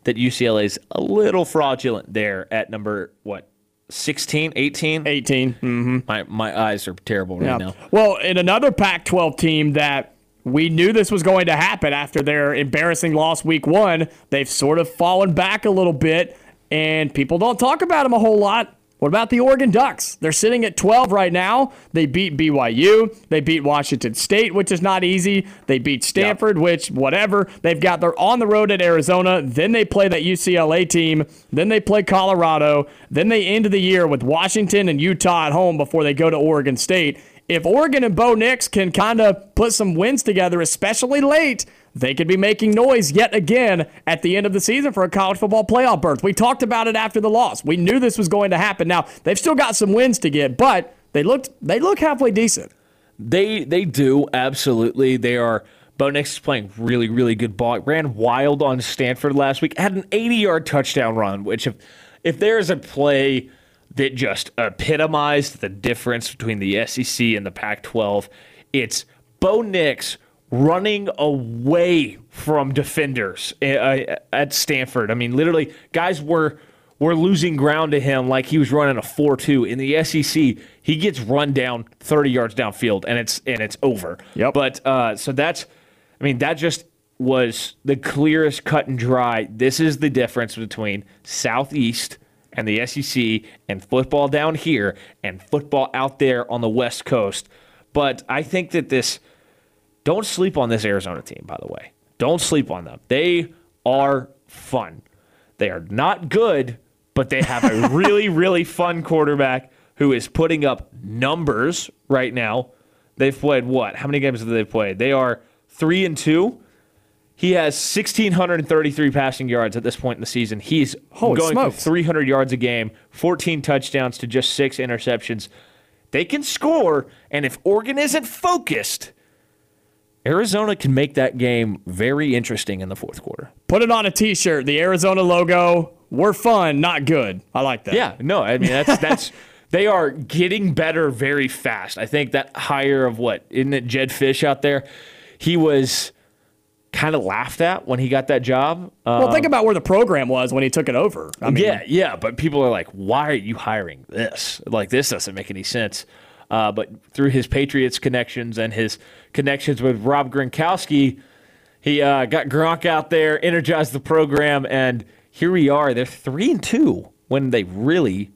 that UCLA is a little fraudulent there at number, what, 16, 18? 18. Mm-hmm. My, my eyes are terrible right Yeah. now. Well, in another Pac 12 team that we knew this was going to happen after their embarrassing loss week one, they've sort of fallen back a little bit, and people don't talk about them a whole lot. What about the Oregon Ducks? They're sitting at 12 right now. They beat BYU. They beat Washington State, which is not easy. They beat Stanford, which, whatever. They've got, they're on the road at Arizona. Then they play that UCLA team. Then they play Colorado. Then they end the year with Washington and Utah at home before they go to Oregon State. If Oregon and Bo Nix can kind of put some wins together, especially late, they could be making noise yet again at the end of the season for a college football playoff berth. We talked about it after the loss. We knew this was going to happen. Now they've still got some wins to get, but they looked they look halfway decent. They they do absolutely. They are. Bo Nix is playing really really good ball. Ran wild on Stanford last week. Had an 80 yard touchdown run. Which if if there is a play that just epitomized the difference between the SEC and the Pac-12, it's Bo Nix running away from defenders uh, at Stanford. I mean, literally, guys were were losing ground to him like he was running a 4-2 in the SEC. He gets run down 30 yards downfield and it's and it's over. Yep. But uh, so that's I mean that just was the clearest cut and dry. This is the difference between Southeast and the SEC and football down here and football out there on the West Coast. But I think that this don't sleep on this Arizona team, by the way. Don't sleep on them. They are fun. They are not good, but they have a really, really fun quarterback who is putting up numbers right now. They've played what? How many games have they played? They are three and two. He has 1,633 passing yards at this point in the season. He's Holy going smokes. for 300 yards a game, 14 touchdowns to just six interceptions. They can score, and if Oregon isn't focused, Arizona can make that game very interesting in the fourth quarter. Put it on a T-shirt. The Arizona logo. We're fun, not good. I like that. Yeah, no, I mean that's that's they are getting better very fast. I think that hire of what isn't it Jedd Fisch out there? He was kind of laughed at when he got that job. Well, think about where the program was when he took it over. I mean, yeah, yeah, but people are like, why are you hiring this? Like this doesn't make any sense. Uh, but through his Patriots connections and his connections with Rob Gronkowski, he uh, got Gronk out there, energized the program, and here we are. They're three and two when they really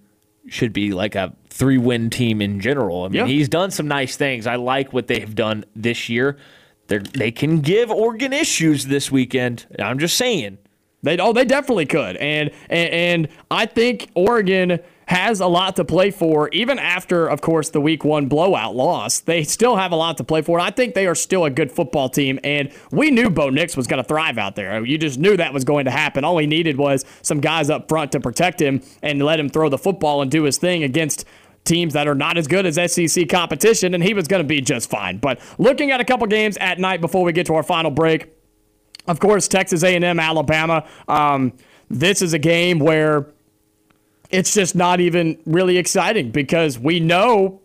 should be like a three win team in general. I mean, Yeah. he's done some nice things. I like what they have done this year. They're, they can give Oregon issues this weekend. I'm just saying. They oh they definitely could, and, and and I think Oregon has a lot to play for. Even after, of course, the Week One blowout loss, they still have a lot to play for. And I think they are still a good football team, and we knew Bo Nix was going to thrive out there. You just knew that was going to happen. All he needed was some guys up front to protect him and let him throw the football and do his thing against teams that are not as good as SEC competition, and he was going to be just fine. But looking at a couple games at night before we get to our final break. Of course, Texas A&M, Alabama. Um, this is a game where it's just not even really exciting because we know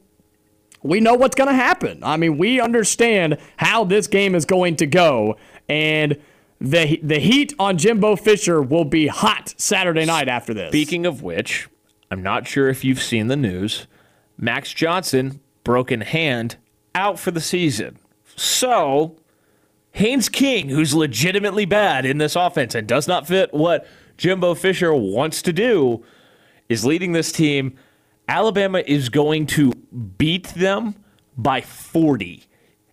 we know what's going to happen. I mean, we understand how this game is going to go, and the the heat on Jimbo Fisher will be hot Saturday night after this. Speaking of which, I'm not sure if you've seen the news. Max Johnson, broken hand, out for the season. So, Haynes King, who's legitimately bad in this offense and does not fit what Jimbo Fisher wants to do, is leading this team. Alabama is going to beat them by 40.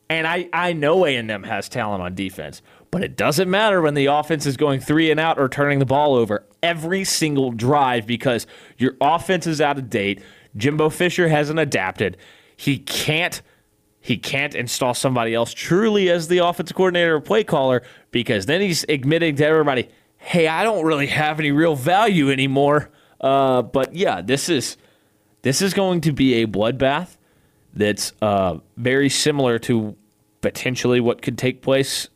And I, I know A&M has talent on defense, but it doesn't matter when the offense is going three and out or turning the ball over every single drive because your offense is out of date. Jimbo Fisher hasn't adapted. He can't he can't install somebody else truly as the offensive coordinator or play caller because then he's admitting to everybody, "Hey, I don't really have any real value anymore." Uh, but yeah, this is this is going to be a bloodbath that's uh, very similar to potentially what could take place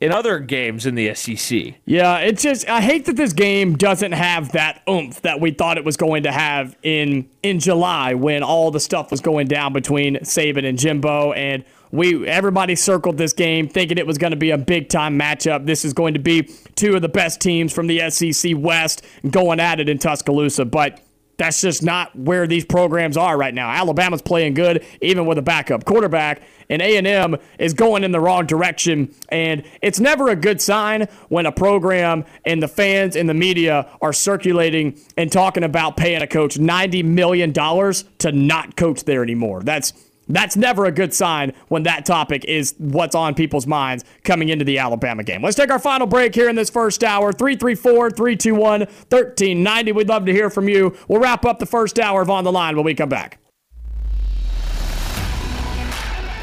in other games in the SEC. Yeah, it's just I hate that this game doesn't have that oomph that we thought it was going to have in in July when all the stuff was going down between Saban and Jimbo and we everybody circled this game thinking it was going to be a big time matchup. This is going to be two of the best teams from the SEC West going at it in Tuscaloosa, but that's just not where these programs are right now. Alabama's playing good, even with a backup quarterback, and A&M is going in the wrong direction. And it's never a good sign when a program and the fans and the media are circulating and talking about paying a coach $90 million to not coach there anymore. That's that's never a good sign when that topic is what's on people's minds coming into the Alabama game. Let's take our final break here in this first hour. 334 321 1390. We'd love to hear from you. We'll wrap up the first hour of On the Line when we come back.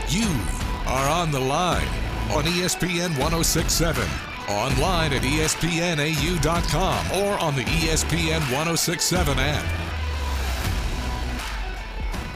You are on the line on ESPN 1067, online at espnau.com or on the ESPN 1067 app.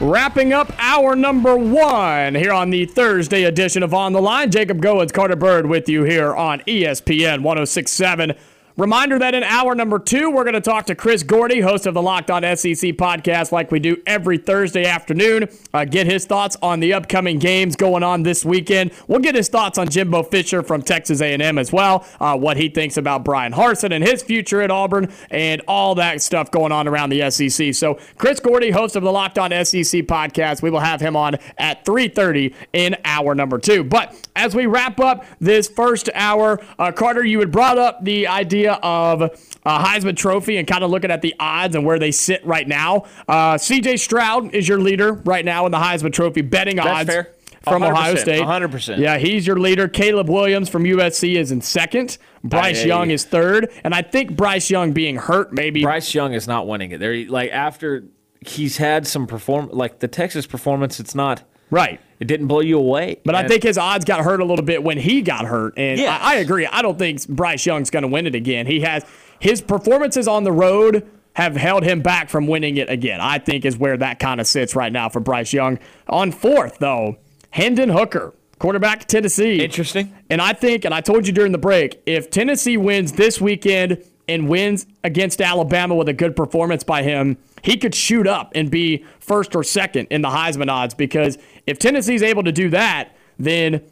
Wrapping up hour number one here on the Thursday edition of On the Line. Jacob Goins, Carter Byrd with you here on ESPN 1067. Reminder that in hour number two, we're going to talk to Chris Gordy, host of the Locked On SEC podcast, like we do every Thursday afternoon. Uh, get his thoughts on the upcoming games going on this weekend. We'll get his thoughts on Jimbo Fisher from Texas A&M as well, uh, what he thinks about Bryan Harsin and his future at Auburn, and all that stuff going on around the SEC. So Chris Gordy, host of the Locked On SEC podcast, we will have him on at 3:30 in hour number two. But as we wrap up this first hour, uh, Carter, you had brought up the idea of uh, Heisman Trophy and kind of looking at the odds and where they sit right now. Uh, CJ Stroud is your leader right now in the Heisman Trophy betting That's odds. fair. from Ohio 100%, State. 100%. Yeah, he's your leader. Caleb Williams from USC is in second. Bryce. Young is third. And I think Bryce Young being hurt maybe. Bryce Young is not winning it. There, like after he's had some perform, like the Texas performance, it's not. Right. It didn't blow you away. But I think his odds got hurt a little bit when he got hurt. And Yes. I, I agree. I don't think Bryce Young's going to win it again. He has his performances on the road have held him back from winning it again. I think is where that kind of sits right now for Bryce Young. On fourth, though, Hendon Hooker, quarterback Tennessee. interesting. And I think, and I told you during the break, if Tennessee wins this weekend and wins against Alabama with a good performance by him, he could shoot up and be first or second in the Heisman odds because if Tennessee's able to do that, then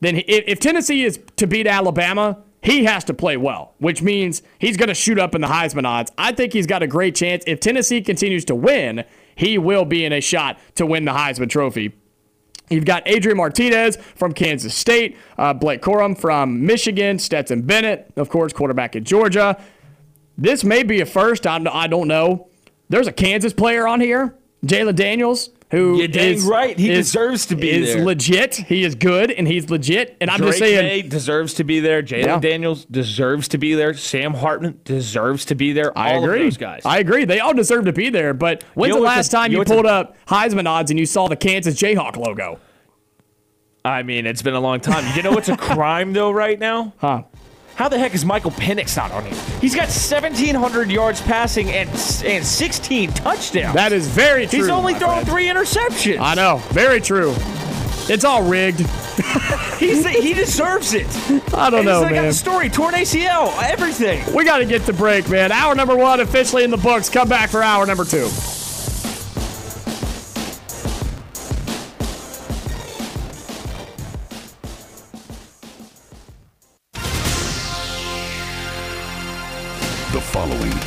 then if, Tennessee is to beat Alabama, he has to play well, which means he's going to shoot up in the Heisman odds. I think he's got a great chance. If Tennessee continues to win, he will be in a shot to win the Heisman Trophy. You've got Adrian Martinez from Kansas State, uh, Blake Corum from Michigan, Stetson Bennett, of course, quarterback at Georgia. This may be a first. I, I don't know. There's a Kansas player on here, Jalen Daniels, who You're is- right. He is- deserves to be is there. legit. He is good, and he's legit. And I'm Drake just saying, May deserves to be there. Jalen Yeah. Daniels deserves to be there. Sam Hartman deserves to be there. I All agree. Of those guys. I agree. They all deserve to be there. But when's know the last a- time you you know what's a- pulled up Heisman odds and you saw the Kansas Jayhawk logo? I mean, it's been a long time. You know what's a crime though right now? Huh? How the heck is Michael Penix not on here? He's got 1,700 yards passing and and 16 touchdowns. That is very true. He's only thrown friend. three interceptions. I know. Very true. It's all rigged. He's he deserves it. I don't And know, he's got the story, torn ACL, everything. We got to get the break, man. Hour number one officially in the books. Come back for hour number two.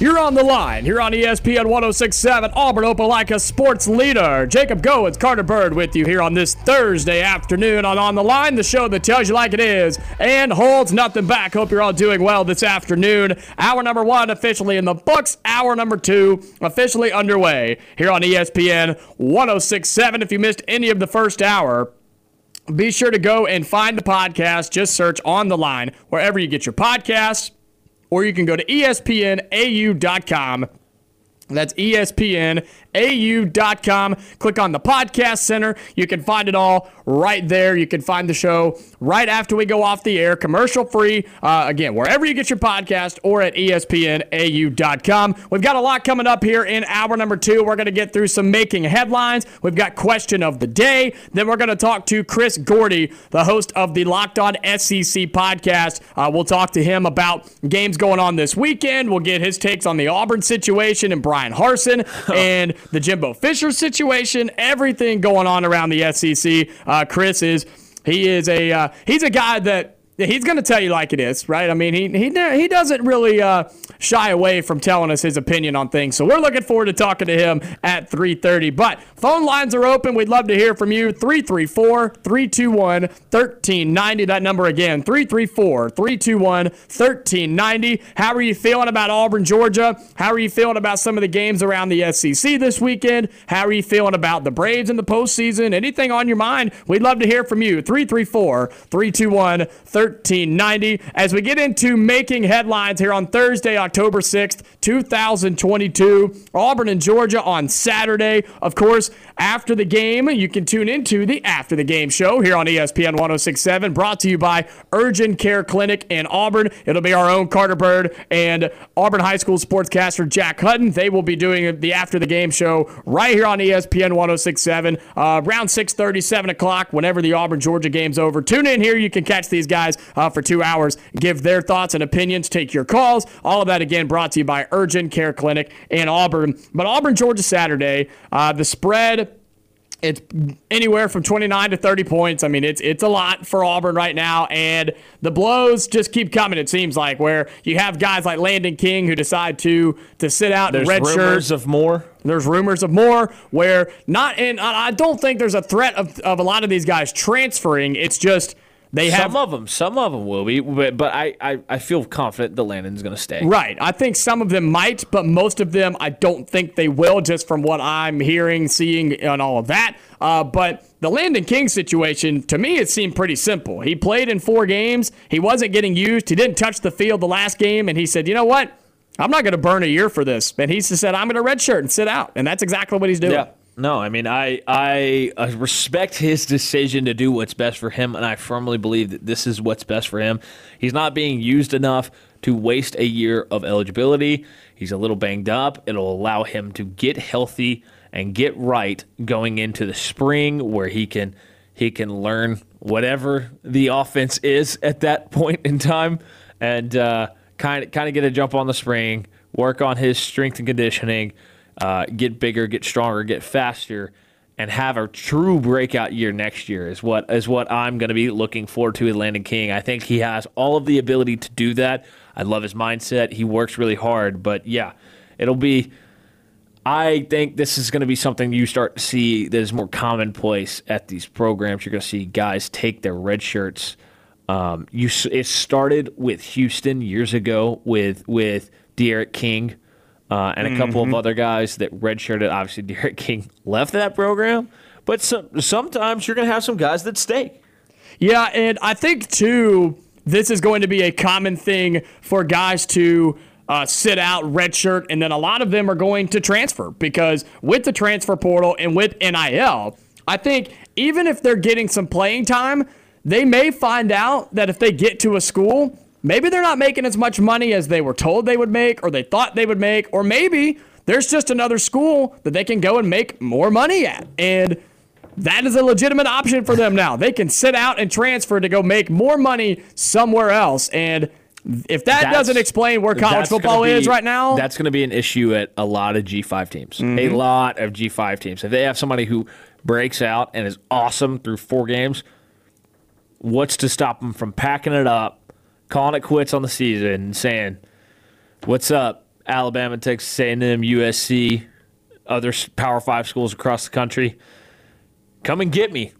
You're on the line here on ESPN 1067, Auburn Opelika sports leader. Jacob Goins, Carter Byrd with you here on this Thursday afternoon on On the Line, the show that tells you like it is and holds nothing back. Hope you're all doing well this afternoon. Hour number one officially in the books, hour number two officially underway here on ESPN 1067. If you missed any of the first hour, be sure to go and find the podcast. Just search On the Line wherever you get your podcasts or you can go to espnau.com. That's E espnau.com. Click on the podcast center. You can find it all right there. You can find the show right after we go off the air, commercial free. Uh, again, wherever you get your podcast or at espnau.com. We've got a lot coming up here in hour number two. We're going to get through some making headlines. We've got question of the day. Then we're going to talk to Chris Gordy, the host of the Locked On SEC podcast. Uh, we'll talk to him about games going on this weekend. We'll get his takes on the Auburn situation and Bryan Harsin and the Jimbo Fisher situation. Everything going on around the SEC. Uh, Chris is he is a uh, he's a guy that he's going to tell you like it is, right? I mean, he he he doesn't really uh, shy away from telling us his opinion on things. So we're looking forward to talking to him at 3:30. But phone lines are open. We'd love to hear from you. 334-321-1390. That number again, 334-321-1390. How are you feeling about Auburn, Georgia? How are you feeling about some of the games around the SEC this weekend? How are you feeling about the Braves in the postseason? Anything on your mind? We'd love to hear from you. 334-321-1390. As we get into making headlines here on Thursday, October 6th, 2022, Auburn and Georgia on Saturday. Of course, after the game, you can tune into the After the Game show here on ESPN 1067, brought to you by Urgent Care Clinic in Auburn. It'll be our own Carter Byrd and Auburn High School sportscaster Jack Hutton. They will be doing the After the Game show right here on ESPN 1067 uh, around 6:30, 7 o'clock, whenever the Auburn Georgia game's over. Tune in here. You can catch these guys uh, for two hours, give their thoughts and opinions, take your calls. All of that, again, brought to you by Urgent Care Clinic in Auburn. But Auburn, Georgia, Saturday, uh, the spread it's anywhere from 29 to 30 points. I mean, it's it's a lot for Auburn right now, and the blows just keep coming. It seems like where you have guys like Landen King who decide to to sit out There's in red rumors shirts. of more. There's rumors of more where not, and I don't think there's a threat of, of a lot of these guys transferring. It's just they have some of them, some of them will be, but, but I, I, I feel confident that Landen's going to stay. Right. I think some of them might, but most of them I don't think they will, just from what I'm hearing, seeing, and all of that. Uh, but the Landen King situation, to me, it seemed pretty simple. He played in four games. He wasn't getting used. He didn't touch the field the last game, and he said, you know what? I'm not going to burn a year for this. And he just said, I'm going to redshirt and sit out. And that's exactly what he's doing. Yeah. No, I mean, I I uh, respect his decision to do what's best for him, and I firmly believe that this is what's best for him. He's not being used enough to waste a year of eligibility. He's a little banged up. It'll allow him to get healthy and get right going into the spring, where he can he can learn whatever the offense is at that point in time, and kind of kind of get a jump on the spring, work on his strength and conditioning uh, get bigger, get stronger, get faster, and have a true breakout year next year is what is what I'm going to be looking forward to with Landen King. I think he has all of the ability to do that. I love his mindset. He works really hard, but yeah, it'll be. I think this is going to be something you start to see that is more commonplace at these programs. You're going to see guys take their red shirts. Um, you, it started with Houston years ago with with D'Eriq King uh, and a couple Mm-hmm. of other guys that redshirted. Obviously, D'Eriq King left that program, but some, sometimes you're going to have some guys that stay. Yeah, and I think too, this is going to be a common thing for guys to uh, sit out, redshirt, and then a lot of them are going to transfer because with the transfer portal and with NIL, I think even if they're getting some playing time, they may find out that if they get to a school, maybe they're not making as much money as they were told they would make or they thought they would make, or maybe there's just another school that they can go and make more money at. And that is a legitimate option for them now. They can sit out and transfer to go make more money somewhere else. And if that That's- doesn't explain where college football be- is right now, That's going to be an issue at a lot of G5 teams. A mm-hmm. lot of G5 teams. If they have somebody who breaks out and is awesome through four games, what's to stop them from packing it up, calling it quits on the season, and saying, "What's up, Alabama, Texas A&M, USC, other Power Five schools across the country? Come and get me."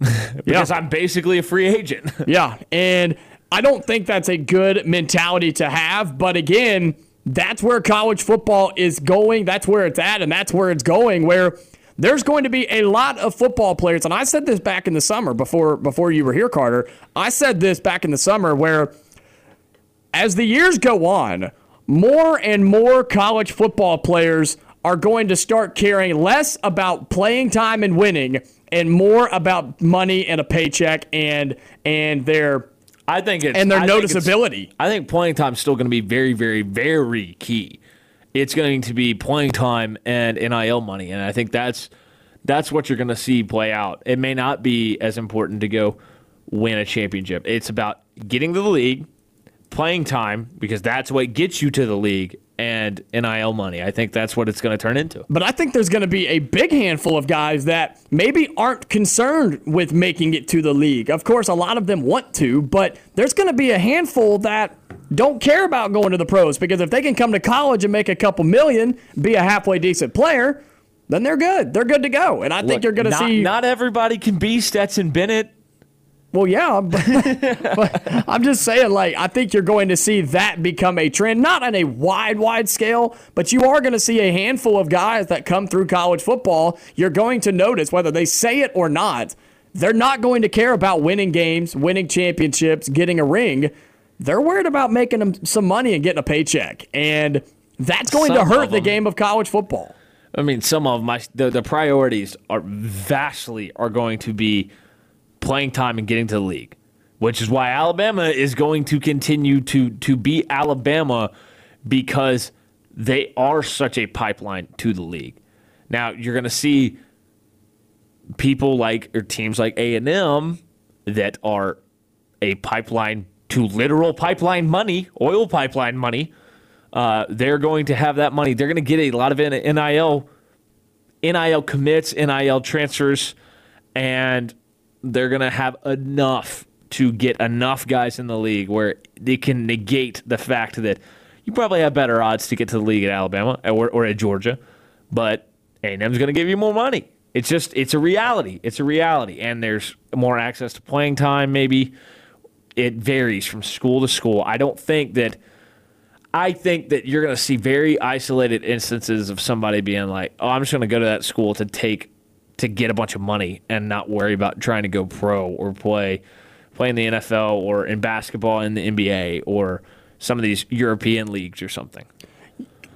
because I'm basically a free agent. Yeah, and I don't think that's a good mentality to have. But again, that's where college football is going. That's where it's at, and that's where it's going. Where there's going to be a lot of football players, and I said this back in the summer before before you were here, Carter. I said this back in the summer where as the years go on, more and more college football players are going to start caring less about playing time and winning and more about money and a paycheck and and their I think it's and their I think. I think playing time is still going to be very, very, very key. It's going to be playing time and NIL money, and I think that's that's what you're going to see play out. It may not be as important to go win a championship. It's about getting to the league, playing time because that's what gets you to the league, and NIL money. I think that's what it's going to turn into. But I think there's going to be a big handful of guys that maybe aren't concerned with making it to the league. Of course, a lot of them want to, but there's going to be a handful that don't care about going to the pros because if they can come to college and make a couple million, be a halfway decent player, then they're good. They're good to go. And I think Look, you're going to see. not everybody can be Stetson Bennett. Well, yeah, but, but I'm just saying, like, I think you're going to see that become a trend, not on a wide, wide scale, but you are going to see a handful of guys that come through college football. You're going to notice whether they say it or not, they're not going to care about winning games, winning championships, getting a ring. They're worried about making them some money and getting a paycheck. And that's going to hurt the game of college football. I mean, some of my the, the priorities are vastly are going to be playing time and getting to the league, which is why Alabama is going to continue to to be Alabama because they are such a pipeline to the league. Now you're going to see people like or teams like A and M that are a pipeline to literal pipeline money, oil pipeline money. Uh, they're going to have that money. They're going to get a lot of NIL, NIL commits, NIL transfers, and they're going to have enough to get enough guys in the league where they can negate the fact that you probably have better odds to get to the league at Alabama or, or at Georgia, but A&M's going to give you more money. It's just it's a reality. It's a reality, and there's more access to playing time. Maybe it varies from school to school. I don't think that. I think that you're going to see very isolated instances of somebody being like, "Oh, I'm just going to go to that school to take to get a bunch of money and not worry about trying to go pro or play play in the NFL or in basketball in the NBA or some of these European leagues or something."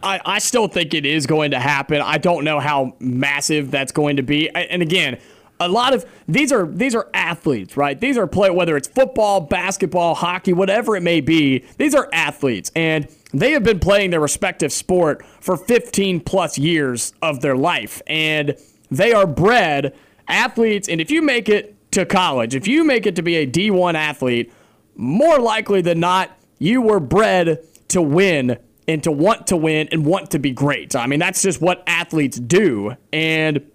I, I still think it is going to happen. I don't know how massive that's going to be. And again, a lot of these are these are athletes, right? These are play whether it's football, basketball, hockey, whatever it may be. These are athletes, and they have been playing their respective sport for 15 plus years of their life, and they are bred athletes. And if you make it to college, if you make it to be a D1 athlete, more likely than not, you were bred to win and to want to win and want to be great. I mean, that's just what athletes do. And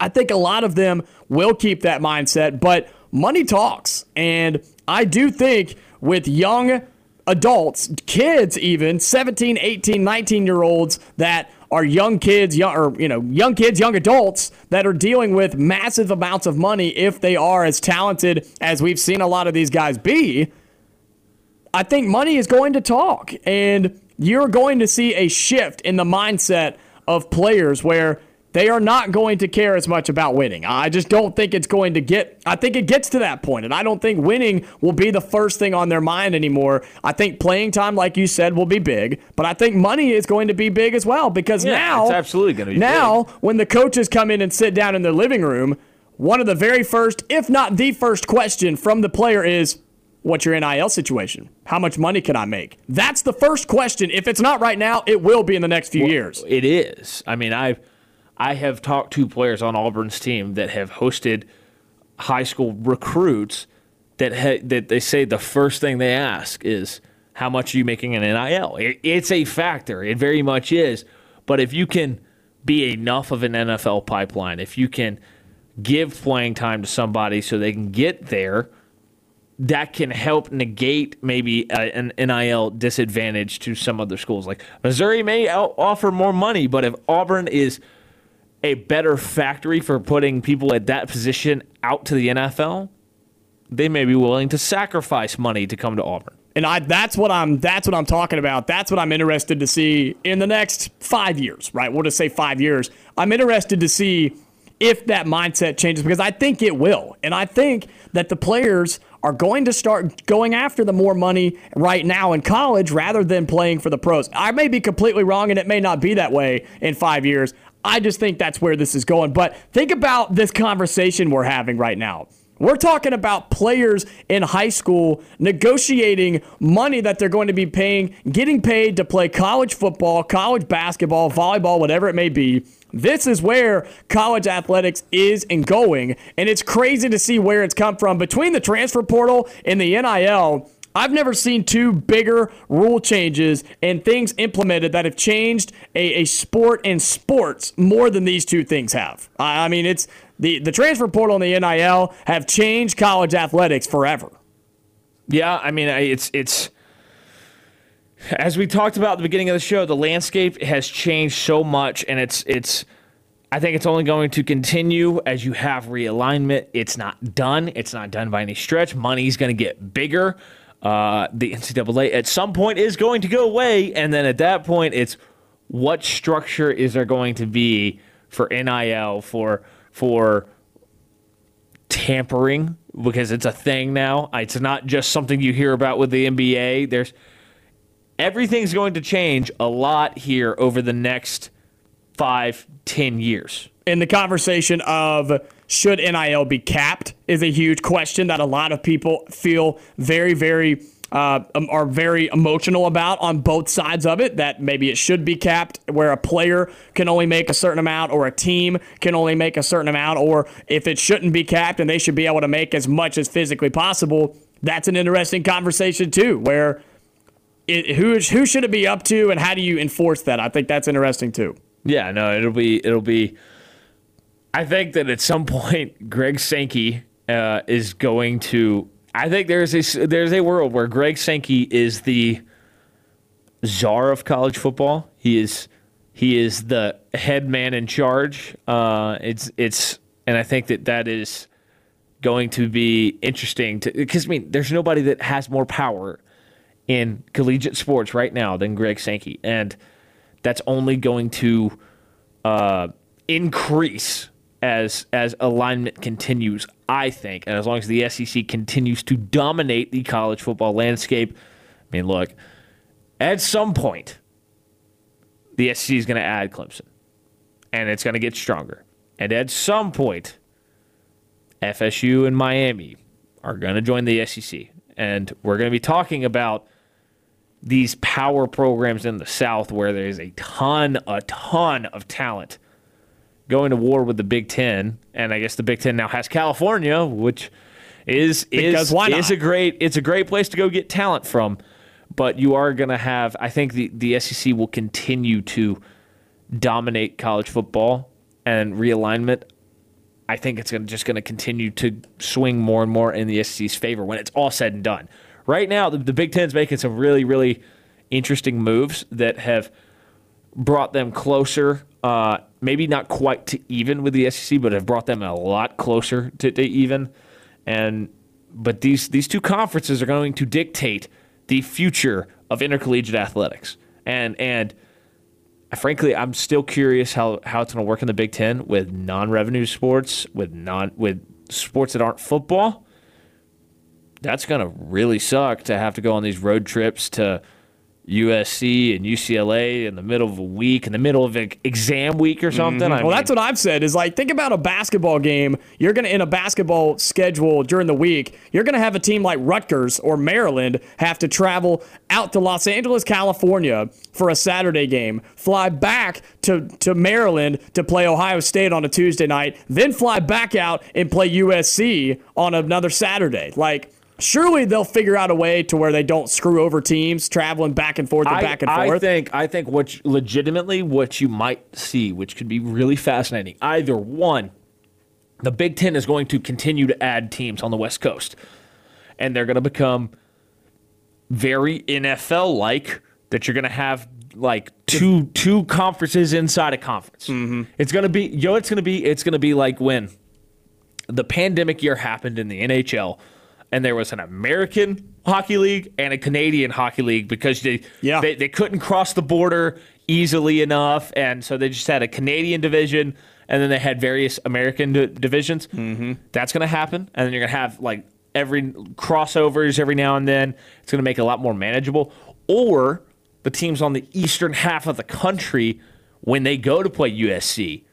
I think a lot of them will keep that mindset, but money talks. And I do think with young adults, kids even, 17, 18, 19 year olds that are young kids, young or you know, young kids, young adults that are dealing with massive amounts of money if they are as talented as we've seen a lot of these guys be. I think money is going to talk and you're going to see a shift in the mindset of players where they are not going to care as much about winning. I just don't think it's going to get, I think it gets to that point, and I don't think winning will be the first thing on their mind anymore. I think playing time, like you said, will be big, but I think money is going to be big as well because yeah, now, it's absolutely going to be now, big. when the coaches come in and sit down in their living room, one of the very first, if not the first question from the player is, What's your NIL situation? How much money can I make? That's the first question. If it's not right now, it will be in the next few well, years. It is. I mean, I've I have talked to players on Auburn's team that have hosted high school recruits that ha- that they say the first thing they ask is how much are you making in NIL? It, it's a factor. It very much is. But if you can be enough of an NFL pipeline, if you can give playing time to somebody so they can get there, that can help negate maybe an NIL disadvantage to some other schools. Like Missouri may offer more money, but if Auburn is a better factory for putting people at that position out to the NFL, they may be willing to sacrifice money to come to Auburn. And I that's what I'm that's what I'm talking about. That's what I'm interested to see in the next 5 years, right? We'll just say 5 years. I'm interested to see if that mindset changes because I think it will. And I think that the players are going to start going after the more money right now in college rather than playing for the pros. I may be completely wrong and it may not be that way in 5 years. I just think that's where this is going. But think about this conversation we're having right now. We're talking about players in high school negotiating money that they're going to be paying, getting paid to play college football, college basketball, volleyball, whatever it may be. This is where college athletics is and going. And it's crazy to see where it's come from. Between the transfer portal and the NIL, I've never seen two bigger rule changes and things implemented that have changed a, a sport and sports more than these two things have. I mean, it's the, the transfer portal and the NIL have changed college athletics forever. Yeah, I mean, it's it's as we talked about at the beginning of the show, the landscape has changed so much, and it's it's. I think it's only going to continue as you have realignment. It's not done. It's not done by any stretch. Money's going to get bigger. Uh, the NCAA at some point is going to go away, and then at that point, it's what structure is there going to be for NIL for for tampering because it's a thing now. It's not just something you hear about with the NBA. There's everything's going to change a lot here over the next five, ten years. In the conversation of should NIL be capped is a huge question that a lot of people feel very, very uh, um, are very emotional about on both sides of it. That maybe it should be capped, where a player can only make a certain amount, or a team can only make a certain amount, or if it shouldn't be capped and they should be able to make as much as physically possible. that's an interesting conversation too, where it, who who should it be up to, and how do you enforce that? I think that's interesting too. Yeah, no, it'll be it'll be. I think that at some point, Greg Sankey uh, is going to. I think there's a there's a world where Greg Sankey is the czar of college football. He is he is the head man in charge. Uh, it's it's and I think that that is going to be interesting to because I mean there's nobody that has more power in collegiate sports right now than Greg Sankey, and that's only going to uh, increase as as alignment continues. I think, and as long as the SEC continues to dominate the college football landscape, I mean, look, at some point, the SEC is going to add Clemson, and it's going to get stronger, and at some point, FSU and Miami are going to join the SEC, and we're going to be talking about these power programs in the South where there's a ton, a ton of talent going to war with the Big Ten, and I guess the Big Ten now has California, which is is is a great it's a great place to go get talent from. But you are going to have, I think the the SEC will continue to dominate college football and realignment. I think it's gonna, just going to continue to swing more and more in the SEC's favor when it's all said and done right now, the, the Big Ten's making some really, really interesting moves that have brought them closer. Uh, maybe not quite to even with the SEC, but have brought them a lot closer to, to even. And but these these two conferences are going to dictate the future of intercollegiate athletics. And and frankly, I'm still curious how, how it's going to work in the Big Ten with non-revenue sports, with non with sports that aren't football that's going to really suck to have to go on these road trips to USC and UCLA in the middle of a week, in the middle of an exam week or something. Mm-hmm. well, mean, that's what I've said is like, think about a basketball game. You're going to, in a basketball schedule during the week, you're going to have a team like Rutgers or Maryland have to travel out to Los Angeles, California for a Saturday game, fly back to, to Maryland to play Ohio State on a Tuesday night, then fly back out and play USC on another Saturday. Like, surely they'll figure out a way to where they don't screw over teams traveling back and forth and I, back and forth. I think I think what legitimately what you might see, which could be really fascinating, either one, the Big Ten is going to continue to add teams on the West Coast, and they're going to become very NFL like. That you're going to have like two two conferences inside a conference. Mm-hmm. It's going to be yo. It's going to be it's going to be like when the pandemic year happened in the NHL and there was an American hockey league and a Canadian hockey league because they, yeah. they, they couldn't cross the border easily enough, and so they just had a Canadian division, and then they had various American d- divisions. Mm-hmm. That's going to happen, and then you're going to have like every crossovers every now and then. It's going to make it a lot more manageable. Or the teams on the eastern half of the country, when they go to play USC,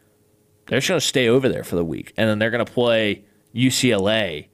they're just going to stay over there for the week, and then they're going to play UCLA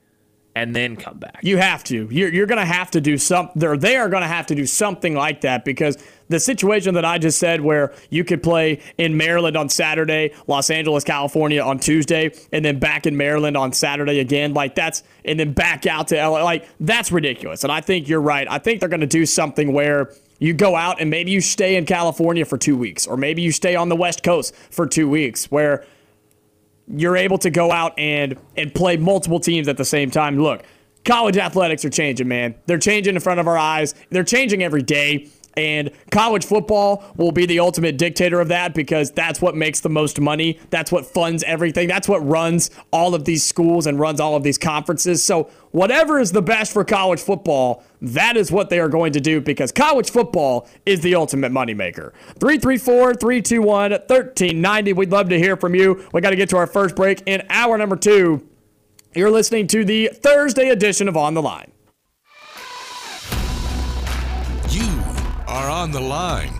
and then come back. You have to. You're, you're going to have to do something. They are going to have to do something like that because the situation that I just said, where you could play in Maryland on Saturday, Los Angeles, California on Tuesday, and then back in Maryland on Saturday again, like that's, and then back out to LA, like that's ridiculous. And I think you're right. I think they're going to do something where you go out and maybe you stay in California for two weeks, or maybe you stay on the West Coast for two weeks, where you're able to go out and and play multiple teams at the same time. Look, college athletics are changing, man. They're changing in front of our eyes. They're changing every day. And college football will be the ultimate dictator of that because that's what makes the most money. That's what funds everything. That's what runs all of these schools and runs all of these conferences. So, whatever is the best for college football, that is what they are going to do because college football is the ultimate moneymaker. 334 321 1390. We'd love to hear from you. We got to get to our first break in hour number two. You're listening to the Thursday edition of On the Line. Are on the line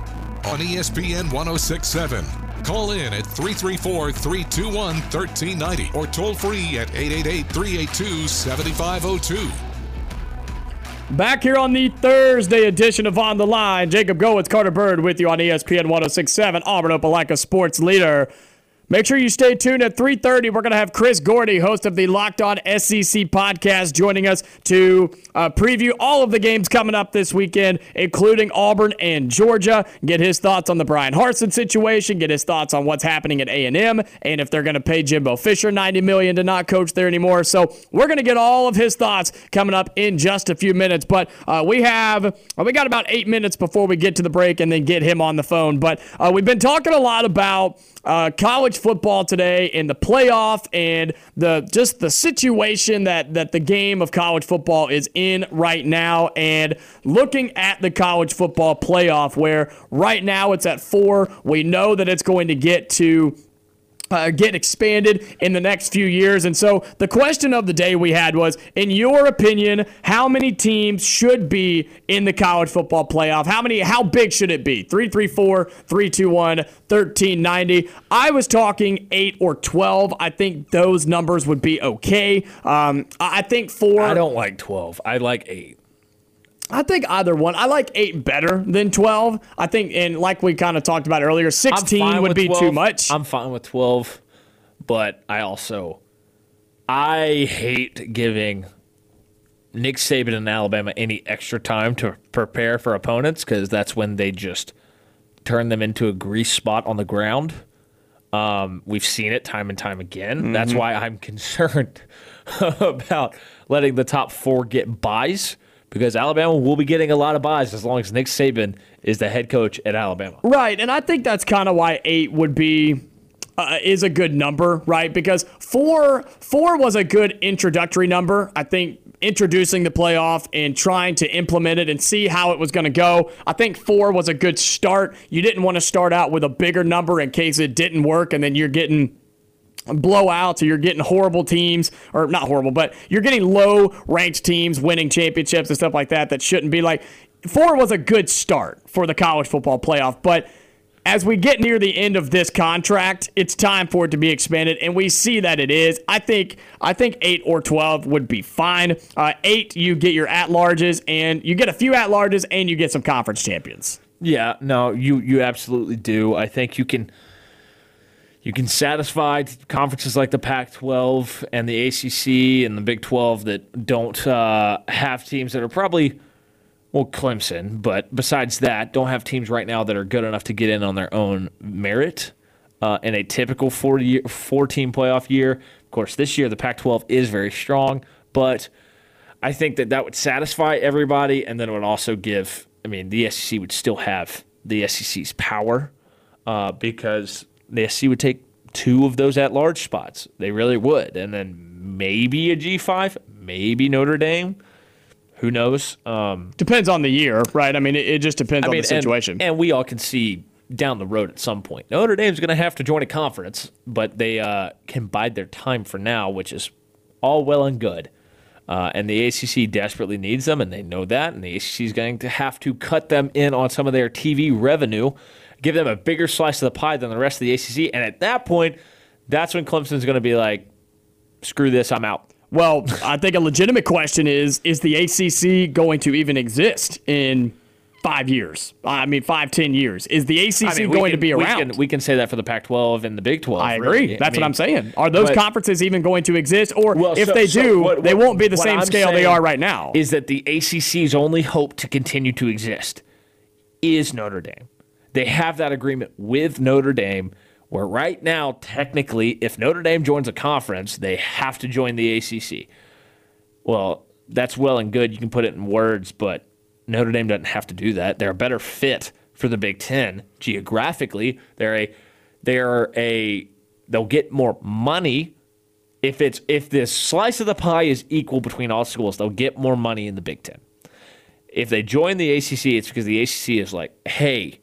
on ESPN 1067. Call in at 334 321 1390 or toll free at 888 382 7502. Back here on the Thursday edition of On the Line, Jacob Goins, Carter Byrd with you on ESPN 1067, Auburn Opelika Sports Leader. Make sure you stay tuned at 3:30. We're going to have Chris Gordy, host of the Locked On SEC podcast, joining us to uh, preview all of the games coming up this weekend, including Auburn and Georgia. Get his thoughts on the Bryan Harsin situation. Get his thoughts on what's happening at A&M and if they're going to pay Jimbo Fisher 90 million to not coach there anymore. So we're going to get all of his thoughts coming up in just a few minutes. But uh, we have we got about eight minutes before we get to the break and then get him on the phone. But uh, we've been talking a lot about uh, college football today in the playoff and the just the situation that that the game of college football is in right now and looking at the college football playoff where right now it's at 4 we know that it's going to get to uh, get expanded in the next few years. And so the question of the day we had was, in your opinion, how many teams should be in the college football playoff? How many? How big should it be? 334, 321, 1390. I was talking 8 or 12. I think those numbers would be okay. Um, I think 4. I don't like 12. I like 8. I think either one. I like eight better than twelve. I think, and like we kind of talked about earlier, sixteen would be 12. too much. I'm fine with 12, but I also I hate giving Nick Saban and Alabama any extra time to prepare for opponents because that's when they just turn them into a grease spot on the ground. Um, we've seen it time and time again. That's why I'm concerned about letting the top four get buys because Alabama will be getting a lot of buys as long as Nick Saban is the head coach at Alabama. Right, and I think that's kind of why eight would be uh, is a good number, right? Because four four was a good introductory number. I think introducing the playoff and trying to implement it and see how it was going to go. I think four was a good start. You didn't want to start out with a bigger number in case it didn't work, and then you're getting blowouts or you're getting horrible teams or not horrible but you're getting low ranked teams winning championships and stuff like that that shouldn't be like four was a good start for the college football playoff but as we get near the end of this contract it's time for it to be expanded and we see that it is. I think i think 8 or 12 would be fine. Uh, 8 you get your at larges and you get a few at larges and you get some conference champions. Yeah, no, you you absolutely do. I think you can you can satisfy conferences like the Pac-12 and the ACC and the Big 12 that don't uh, have teams that are probably well Clemson, but besides that, don't have teams right now that are good enough to get in on their own merit. Uh, in a typical four year, four team playoff year, of course, this year the Pac-12 is very strong, but I think that that would satisfy everybody, and then it would also give. I mean, the SEC would still have the SEC's power uh, because the SEC would take two of those at-large spots. They really would, and then maybe a G five, maybe Notre Dame. Who knows? Um, depends on the year right i mean it, it just depends I on the situation and, and we all can see down the road at some point. Notre Dame's going to have to join a conference, but they uh, can bide their time for now, which is all well and good. Uh, and the ACC desperately needs them, and they know that. And the ACC is going to have to cut them in on some of their TV revenue, give them a bigger slice of the pie than the rest of the ACC. And at that point, that's when Clemson's going to be like, "Screw this, I'm out." Well, I think a legitimate question is is the ACC going to even exist in five years? I mean, five, ten years. Is the ACC I mean, going can- to be we around? can- We can, say that for the Pac-12 and the Big 12. I agree. really. That's I what I'm saying. Are those but- conferences even going to exist? Or Well, if so- they so do, what- they won't be the same I'm scale they are right now. Is that the ACC's only hope to continue to exist is Notre Dame. They have that agreement with Notre Dame where right now, technically, if Notre Dame joins a conference, they have to join the ACC. Well, that's well and good. You can put it in words, but Notre Dame doesn't have to do that. They're a better fit for the Big Ten geographically. They're a they're a they'll get more money if it's if this slice of the pie is equal between all schools. They'll get more money in the Big Ten. If they join the ACC, it's because the ACC is like, hey,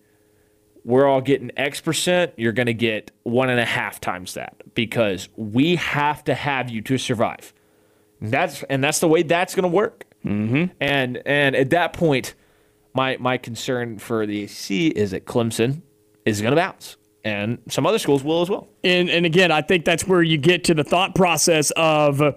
we're all getting X percent. You're going to get one and a half times that because we have to have you to survive. That's and that's the way that's going to work. Mm-hmm. And and at that point, my my concern for the ACC is that Clemson is going to bounce, and some other schools will as well. and and again, I think that's where you get to the thought process of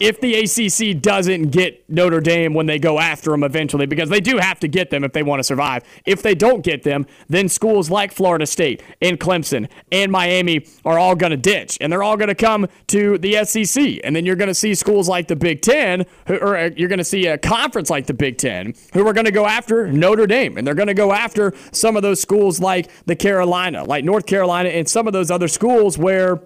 if the ACC doesn't get Notre Dame when they go after them eventually, because they do have to get them if they want to survive. If they don't get them, then schools like Florida State and Clemson and Miami are all going to ditch, and they're all going to come to the SEC. And then you're going to see schools like the Big Ten, or uh, you're going to see a conference like the Big Ten, who are going to go after Notre Dame, and they're going to go after some of those schools like the Carolina, like North Carolina, and some of those other schools where,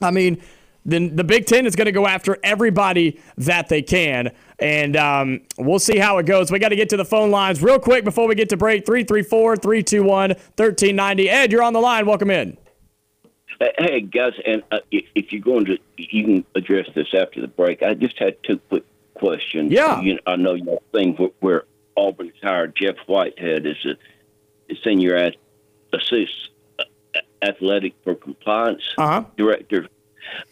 I mean, then the Big Ten is going to go after everybody that they can. And um, we'll see how it goes. We got to get to the phone lines real quick before we get to break 334 321 1390. Ed, you're on the line. Welcome in. Hey, guys, and uh, if you're going to, you can address this after the break. I just had two quick questions. Yeah. You know, I know your thing where, where Auburn's hired Jeff Whitehead as a, a senior assist uh, athletic for compliance uh-huh. director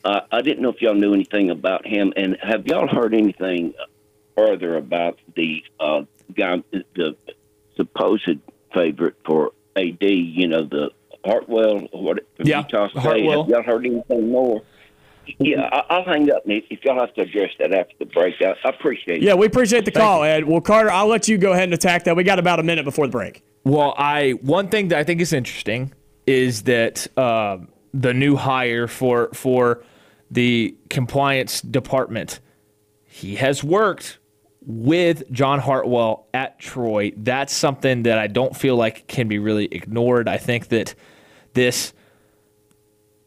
uh, I didn't know if y'all knew anything about him, and have y'all heard anything further about the uh, guy, the supposed favorite for AD? You know, the Hartwell, what yeah, Utah State. Hartwell. Have y'all heard anything more? Yeah, I, will hang up if y'all have to address that after the break. I, I appreciate it. Yeah, we appreciate the call, Ed. Well, Carter, I'll let you go ahead and attack that. We got about a minute before the break. Well, I one thing that I think is interesting is that. Uh, the new hire for for the compliance department. He has worked with John Hartwell at Troy. That's something that I don't feel like can be really ignored. I think that this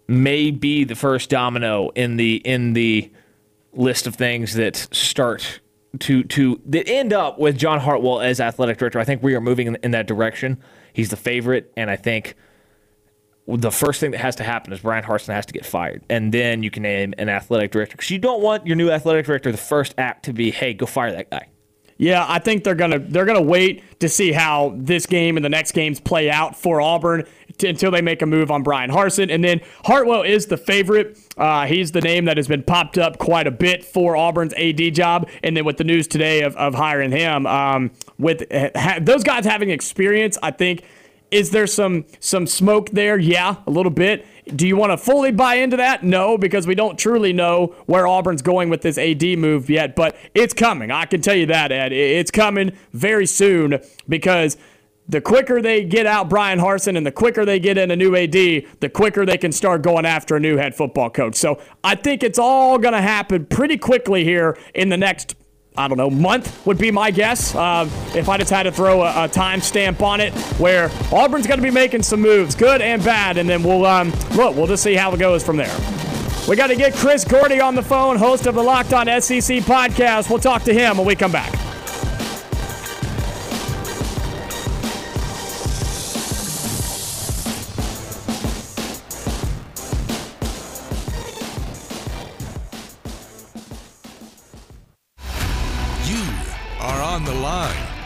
may be the first domino in the in the list of things that start to to that end up with John Hartwell as athletic director. I think we are moving in, in that direction. He's the favorite, and I think the first thing that has to happen is Bryan Harsin has to get fired, and then you can name an athletic director because you don't want your new athletic director the first act to be, "Hey, go fire that guy." Yeah, I think they're gonna they're gonna wait to see how this game and the next games play out for Auburn until they make a move on Bryan Harsin, and then Hartwell is the favorite. Uh, he's the name that has been popped up quite a bit for Auburn's AD job, and then with the news today of, of hiring him, um, with ha- those guys having experience, I think is there some some smoke there? Yeah, a little bit. Do you want to fully buy into that? No, because we don't truly know where Auburn's going with this AD move yet, but it's coming. I can tell you that, Ed. It's coming very soon because the quicker they get out Bryan Harsin and the quicker they get in a new AD, the quicker they can start going after a new head football coach. So I think it's all going to happen pretty quickly here in the next I don't know, month would be my guess. Uh, if I just had to throw a, a time stamp on it, where Auburn's going to be making some moves, good and bad, and then we'll um, look. We'll just see how it goes from there. We got to get Chris Gordy on the phone, host of the Locked On SEC podcast. We'll talk to him when we come back.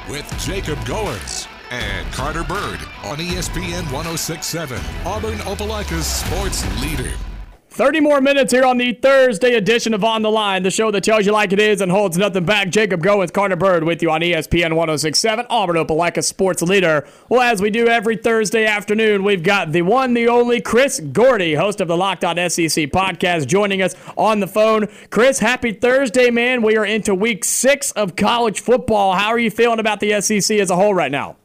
With Jacob Goins and Carter Byrd on ESPN 1067, Auburn Opelika's sports leader. 30 more minutes here on the Thursday edition of On the Line, the show that tells you like it is and holds nothing back. Jacob Goins, Carter Byrd with you on ESPN 1067, Auburn Opelika sports leader. Well, as we do every Thursday afternoon, we've got the one, the only Chris Gordy, host of the Locked On SEC podcast, joining us on the phone. Chris, happy Thursday, man. We are into week six of college football. How are you feeling about the SEC as a whole right now?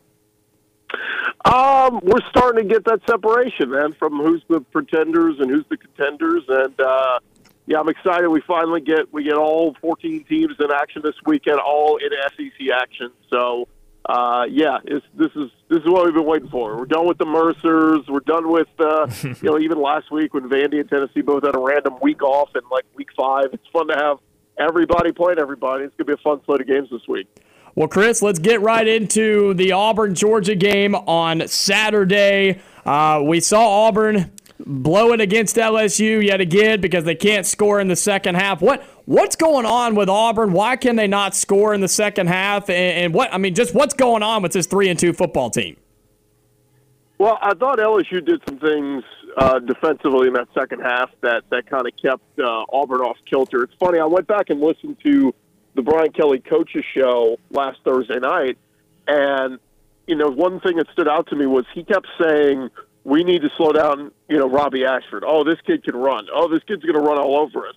Um, we're starting to get that separation, man, from who's the pretenders and who's the contenders, and uh, yeah, I'm excited. We finally get we get all 14 teams in action this weekend, all in SEC action. So, uh, yeah, it's, this is this is what we've been waiting for. We're done with the Mercers. We're done with uh, you know even last week when Vandy and Tennessee both had a random week off in like week five. It's fun to have everybody playing everybody. It's gonna be a fun slate of games this week. Well, Chris, let's get right into the Auburn Georgia game on Saturday. Uh, we saw Auburn blow it against LSU yet again because they can't score in the second half. What what's going on with Auburn? Why can they not score in the second half? And, and what I mean, just what's going on with this three and two football team? Well, I thought LSU did some things uh, defensively in that second half that that kind of kept uh, Auburn off kilter. It's funny. I went back and listened to the Brian Kelly coaches show last Thursday night, and you know one thing that stood out to me was he kept saying we need to slow down. You know Robbie Ashford. Oh, this kid can run. Oh, this kid's going to run all over us.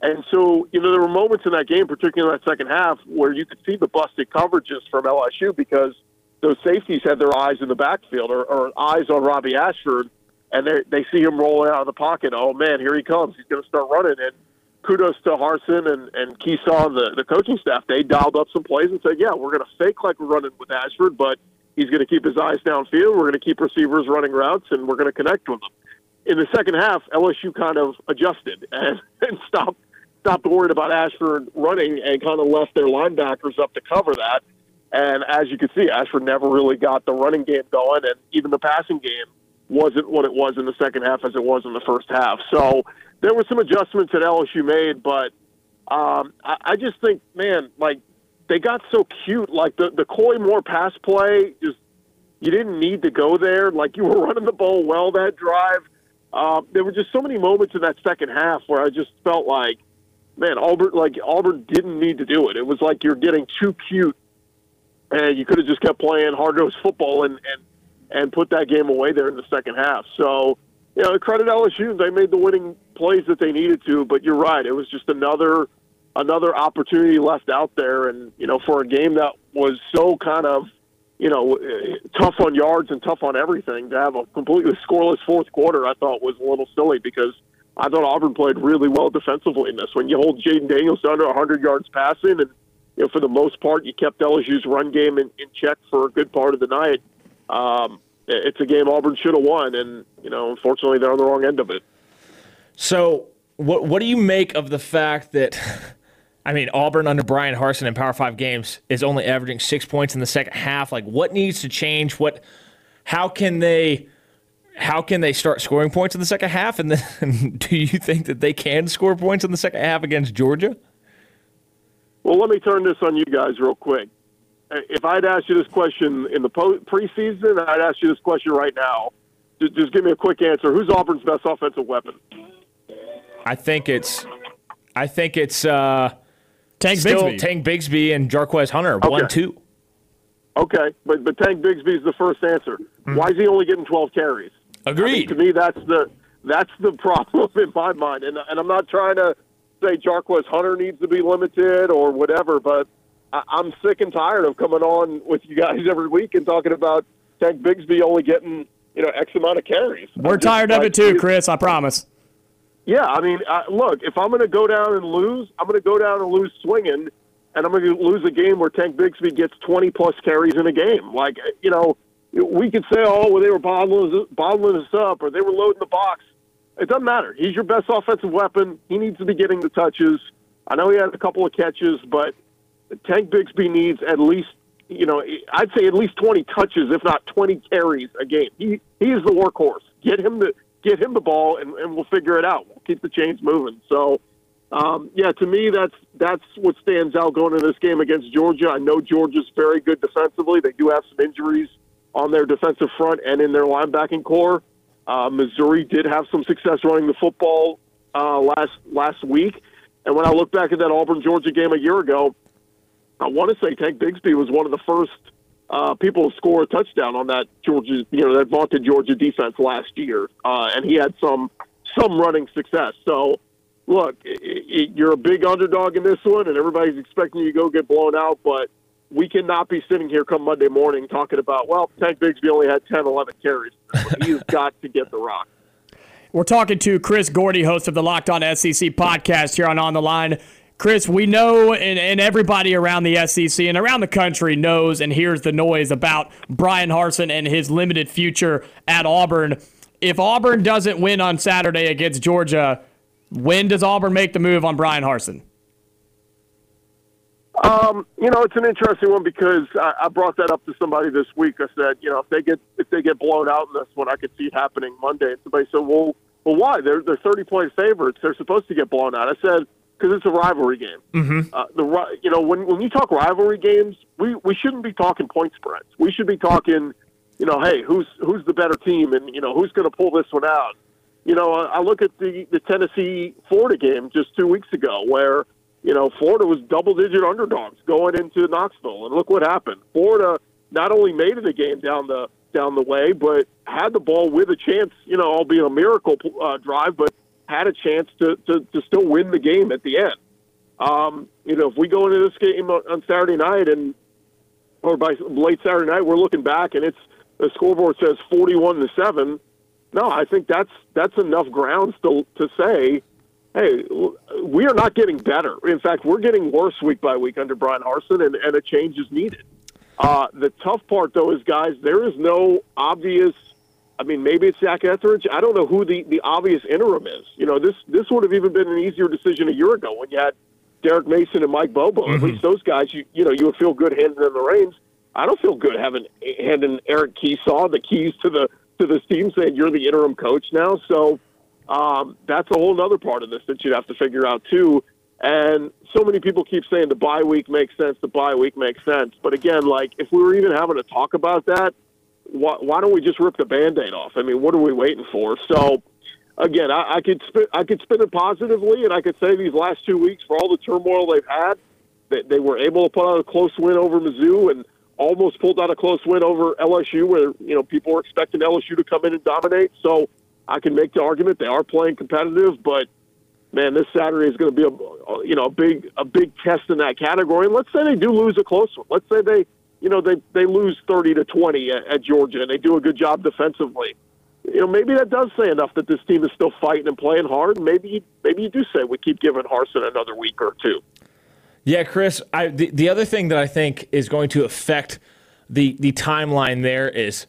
And so, you know, there were moments in that game, particularly in that second half, where you could see the busted coverages from LSU because those safeties had their eyes in the backfield or, or eyes on Robbie Ashford, and they they see him rolling out of the pocket. Oh man, here he comes! He's going to start running. And kudos to Harsin and and Kiesau and the the coaching staff. They dialed up some plays and said, yeah, we're going to fake like we're running with Ashford, but he's going to keep his eyes downfield. We're going to keep receivers running routes, and we're going to connect with them. In the second half, LSU kind of adjusted and, and stopped stopped worried about Ashford running and kind of left their linebackers up to cover that. And as you can see, Ashford never really got the running game going, and even the passing game wasn't what it was in the second half as it was in the first half. So there were some adjustments that LSU made, but um, I, I just think, man, like they got so cute. Like the the Koy Moore pass play, just you didn't need to go there. Like you were running the ball well that drive. Uh, there were just so many moments in that second half where I just felt like man, Auburn like Auburn didn't need to do it. It was like you're getting too cute, and you could have just kept playing hard nosed football and and and put that game away there in the second half. So, you know, credit LSU, they made the winning plays that they needed to. But you're right, it was just another another opportunity left out there, and you know, for a game that was so kind of you know, tough on yards and tough on everything to have a completely scoreless fourth quarter, I thought was a little silly because I thought Auburn played really well defensively in this. When you hold Jayden Daniels under 100 yards passing, and you know for the most part you kept LSU's run game in, in check for a good part of the night, um, it's a game Auburn should have won, and you know unfortunately they're on the wrong end of it. So what what do you make of the fact that? I mean, Auburn under Bryan Harsin in Power Five games is only averaging six points in the second half. Like, what needs to change? What, how can they how can they start scoring points in the second half? And then do you think that they can score points in the second half against Georgia? Well, let me turn this on you guys real quick. If I'd asked you this question in the preseason, I'd ask you this question right now. Just give me a quick answer. Who's Auburn's best offensive weapon? I think it's, I think it's uh, Tank still Bigsby. Tank Bigsby and Jarquez Hunter Okay. one two. Okay, but but Tank Bigsby is the first answer. Why is he only getting 12 carries? I mean, Agreed. to me, that's the that's the problem in my mind, and and I'm not trying to say Jarquez Hunter needs to be limited or whatever, but I, I'm sick and tired of coming on with you guys every week and talking about Tank Bigsby only getting you know X amount of carries. We're just tired of like, it too, Chris. I promise. Yeah, I mean, uh, look, if I'm going to go down and lose, I'm going to go down and lose swinging, and I'm going to lose a game where Tank Bigsby gets 20 plus carries in a game. Like, you know, we could say, oh, well, they were bottling, bottling us up or they were loading the box. It doesn't matter. He's your best offensive weapon. He needs to be getting the touches. I know he had a couple of catches, but Tank Bigsby needs at least, you know, I'd say at least 20 touches, if not 20 carries a game. He he is the workhorse. Get him the get him the ball, and, and we'll figure it out. We'll keep the chains moving. So, um, yeah, to me, that's that's what stands out going into this game against Georgia. I know Georgia's very good defensively. They do have some injuries on their defensive front and in their linebacking corps. Uh, Missouri did have some success running the football uh, last last week, and when I look back at that Auburn Georgia game a year ago, I want to say Tank Bigsby was one of the first uh, people to score a touchdown on that Georgia, you know, that vaunted Georgia defense last year, uh, and he had some some running success. So, look, i i you're a big underdog in this one, and everybody's expecting you to go get blown out, but we cannot be sitting here come Monday morning talking about, well, Tank Bigsby only had 10, 11 carries. He's got to get the rock. We're talking to Chris Gordy, host of the Locked On SEC podcast here on On the Line. Chris, we know, and, and everybody around the SEC and around the country knows and hears the noise about Bryan Harsin and his limited future at Auburn. If Auburn doesn't win on Saturday against Georgia, when does Auburn make the move on Bryan Harsin? Um, you know, it's an interesting one because I, I brought that up to somebody this week. I said, you know, if they get if they get blown out in this one, I could see it happening Monday. And somebody said, well, well, why? They're they're thirty point favorites. They're supposed to get blown out. I said because it's a rivalry game. Mm-hmm. Uh, the you know when when you talk rivalry games, we we shouldn't be talking point spreads. We should be talking, you know, hey, who's who's the better team, and you know who's going to pull this one out. You know, I look at the the Tennessee Florida game just two weeks ago where you know, Florida was double digit underdogs going into Knoxville, and look what happened. Florida not only made it a game down the down the way, but had the ball with a chance, you know, albeit a miracle uh, drive, but had a chance to, to, to still win the game at the end. Um, you know, if we go into this game on Saturday night and or by late Saturday night, we're looking back and it's the scoreboard says 41 to seven. No, I think that's that's enough grounds to to say, hey, we are not getting better. In fact, we're getting worse week by week under Bryan Harsin, and, and a change is needed. Uh, the tough part, though, is guys, there is no obvious. I mean, maybe it's Zac Etheridge. I don't know who the, the obvious interim is. You know, this this would have even been an easier decision a year ago when you had Derek Mason and Mike Bobo. Mm-hmm. At least those guys, you you know, you would feel good handing them the reins. I don't feel good having handing Eric Kiesau the keys to the to this team, saying you're the interim coach now. So um, that's a whole other part of this that you'd have to figure out too. And so many people keep saying the bye week makes sense. The bye week makes sense. But again, like if we were even having to talk about that, why, why don't we just rip the band-aid off? I mean, what are we waiting for? So again, I, I could spin, I could spin it positively, and I could say these last two weeks for all the turmoil they've had, that they were able to put out a close win over Mizzou and almost pulled out a close win over LSU, where you know people were expecting LSU to come in and dominate. So I can make the argument they are playing competitive, but man, this Saturday is going to be a you know a big a big test in that category. And let's say they do lose a close one. Let's say they you know they they lose thirty to twenty at, at Georgia and they do a good job defensively you know, maybe that does say enough that this team is still fighting and playing hard. Maybe, maybe you do say we keep giving Harsin another week or two. Yeah, Chris. I, the, the other thing that I think is going to affect the the timeline there is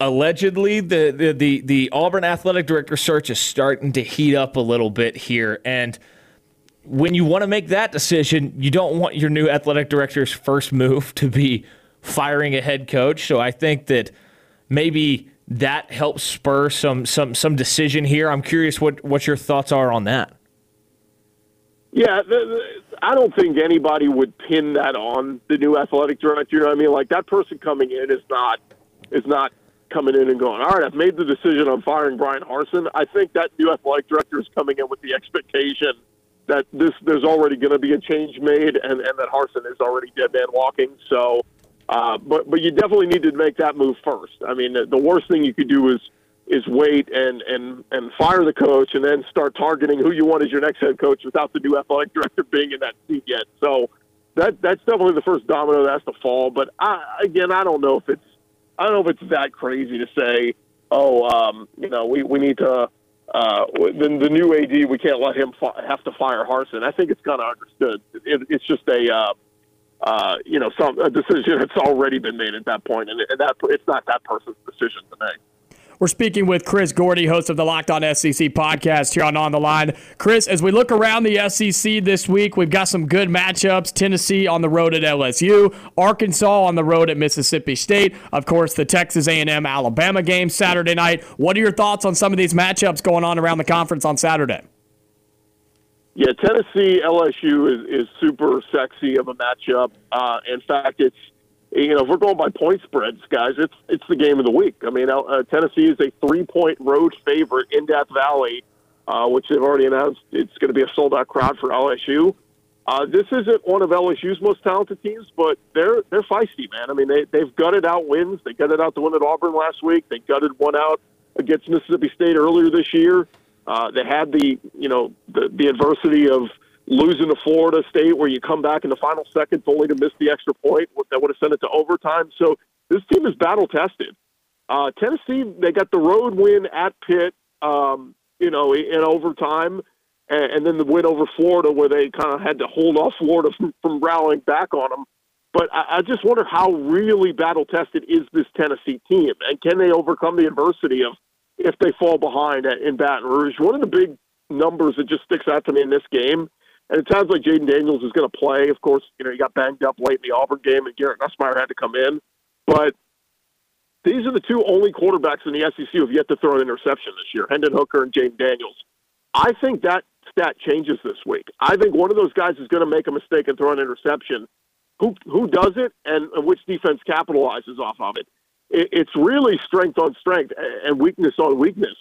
allegedly the, the the the Auburn athletic director search is starting to heat up a little bit here, and when you want to make that decision, you don't want your new athletic director's first move to be firing a head coach. So I think that maybe that helps spur some some some decision here. I'm curious what what your thoughts are on that. Yeah, the, the, I don't think anybody would pin that on the new athletic director. You know what I mean? Like that person coming in is not is not coming in and going, all right, I've made the decision on firing Bryan Harsin. I think that new athletic director is coming in with the expectation that this there's already going to be a change made and, and that Harsin is already dead man walking. So uh, but but you definitely need to make that move first. I mean, the, the worst thing you could do is is wait and and and fire the coach and then start targeting who you want as your next head coach without the new athletic director being in that seat yet. So that that's definitely the first domino that has to fall. But I, again, I don't know if it's I don't know if it's that crazy to say, oh, um, you know, we we need to. Uh, the, the new AD, we can't let him fi- have to fire Harsin. I think it's kind of understood. It, it's just a uh, uh, you know, some a decision that's already been made at that point, and, it, and that it's not that person's decision to make. We're speaking with Chris Gordy, host of the Locked On SEC podcast here on On the Line. Chris, as we look around the SEC this week, we've got some good matchups. Tennessee on the road at LSU, Arkansas on the road at Mississippi State. Of course, the Texas A&M Alabama game Saturday night. What are your thoughts on some of these matchups going on around the conference on Saturday? Yeah, Tennessee LSU is, is super sexy of a matchup. Uh, in fact, it's you know if we're going by point spreads, guys, it's it's the game of the week. I mean, uh, Tennessee is a three point road favorite in Death Valley, uh, which they've already announced it's going to be a sold out crowd for LSU. Uh, this isn't one of LSU's most talented teams, but they're they're feisty, man. I mean, they they've gutted out wins. They gutted out the win at Auburn last week. They gutted one out against Mississippi State earlier this year. Uh, they had the you know the, the adversity of losing to Florida State, where you come back in the final seconds only to miss the extra point that would have sent it to overtime. So this team is battle tested. Uh, Tennessee, they got the road win at Pitt, um, you know, in overtime, and, and then the win over Florida, where they kind of had to hold off Florida from, from rallying back on them. But I, I just wonder how really battle tested is this Tennessee team, and can they overcome the adversity of if they fall behind in Baton Rouge. One of the big numbers that just sticks out to me in this game, and it sounds like Jayden Daniels is going to play. Of course, you know, he got banged up late in the Auburn game, and Garrett Nussmeier had to come in. But these are the two only quarterbacks in the SEC who have yet to throw an interception this year, Hendon Hooker and Jayden Daniels. I think that stat changes this week. I think one of those guys is going to make a mistake and throw an interception. Who who does it, and which defense capitalizes off of it? it's really strength on strength and weakness on weakness.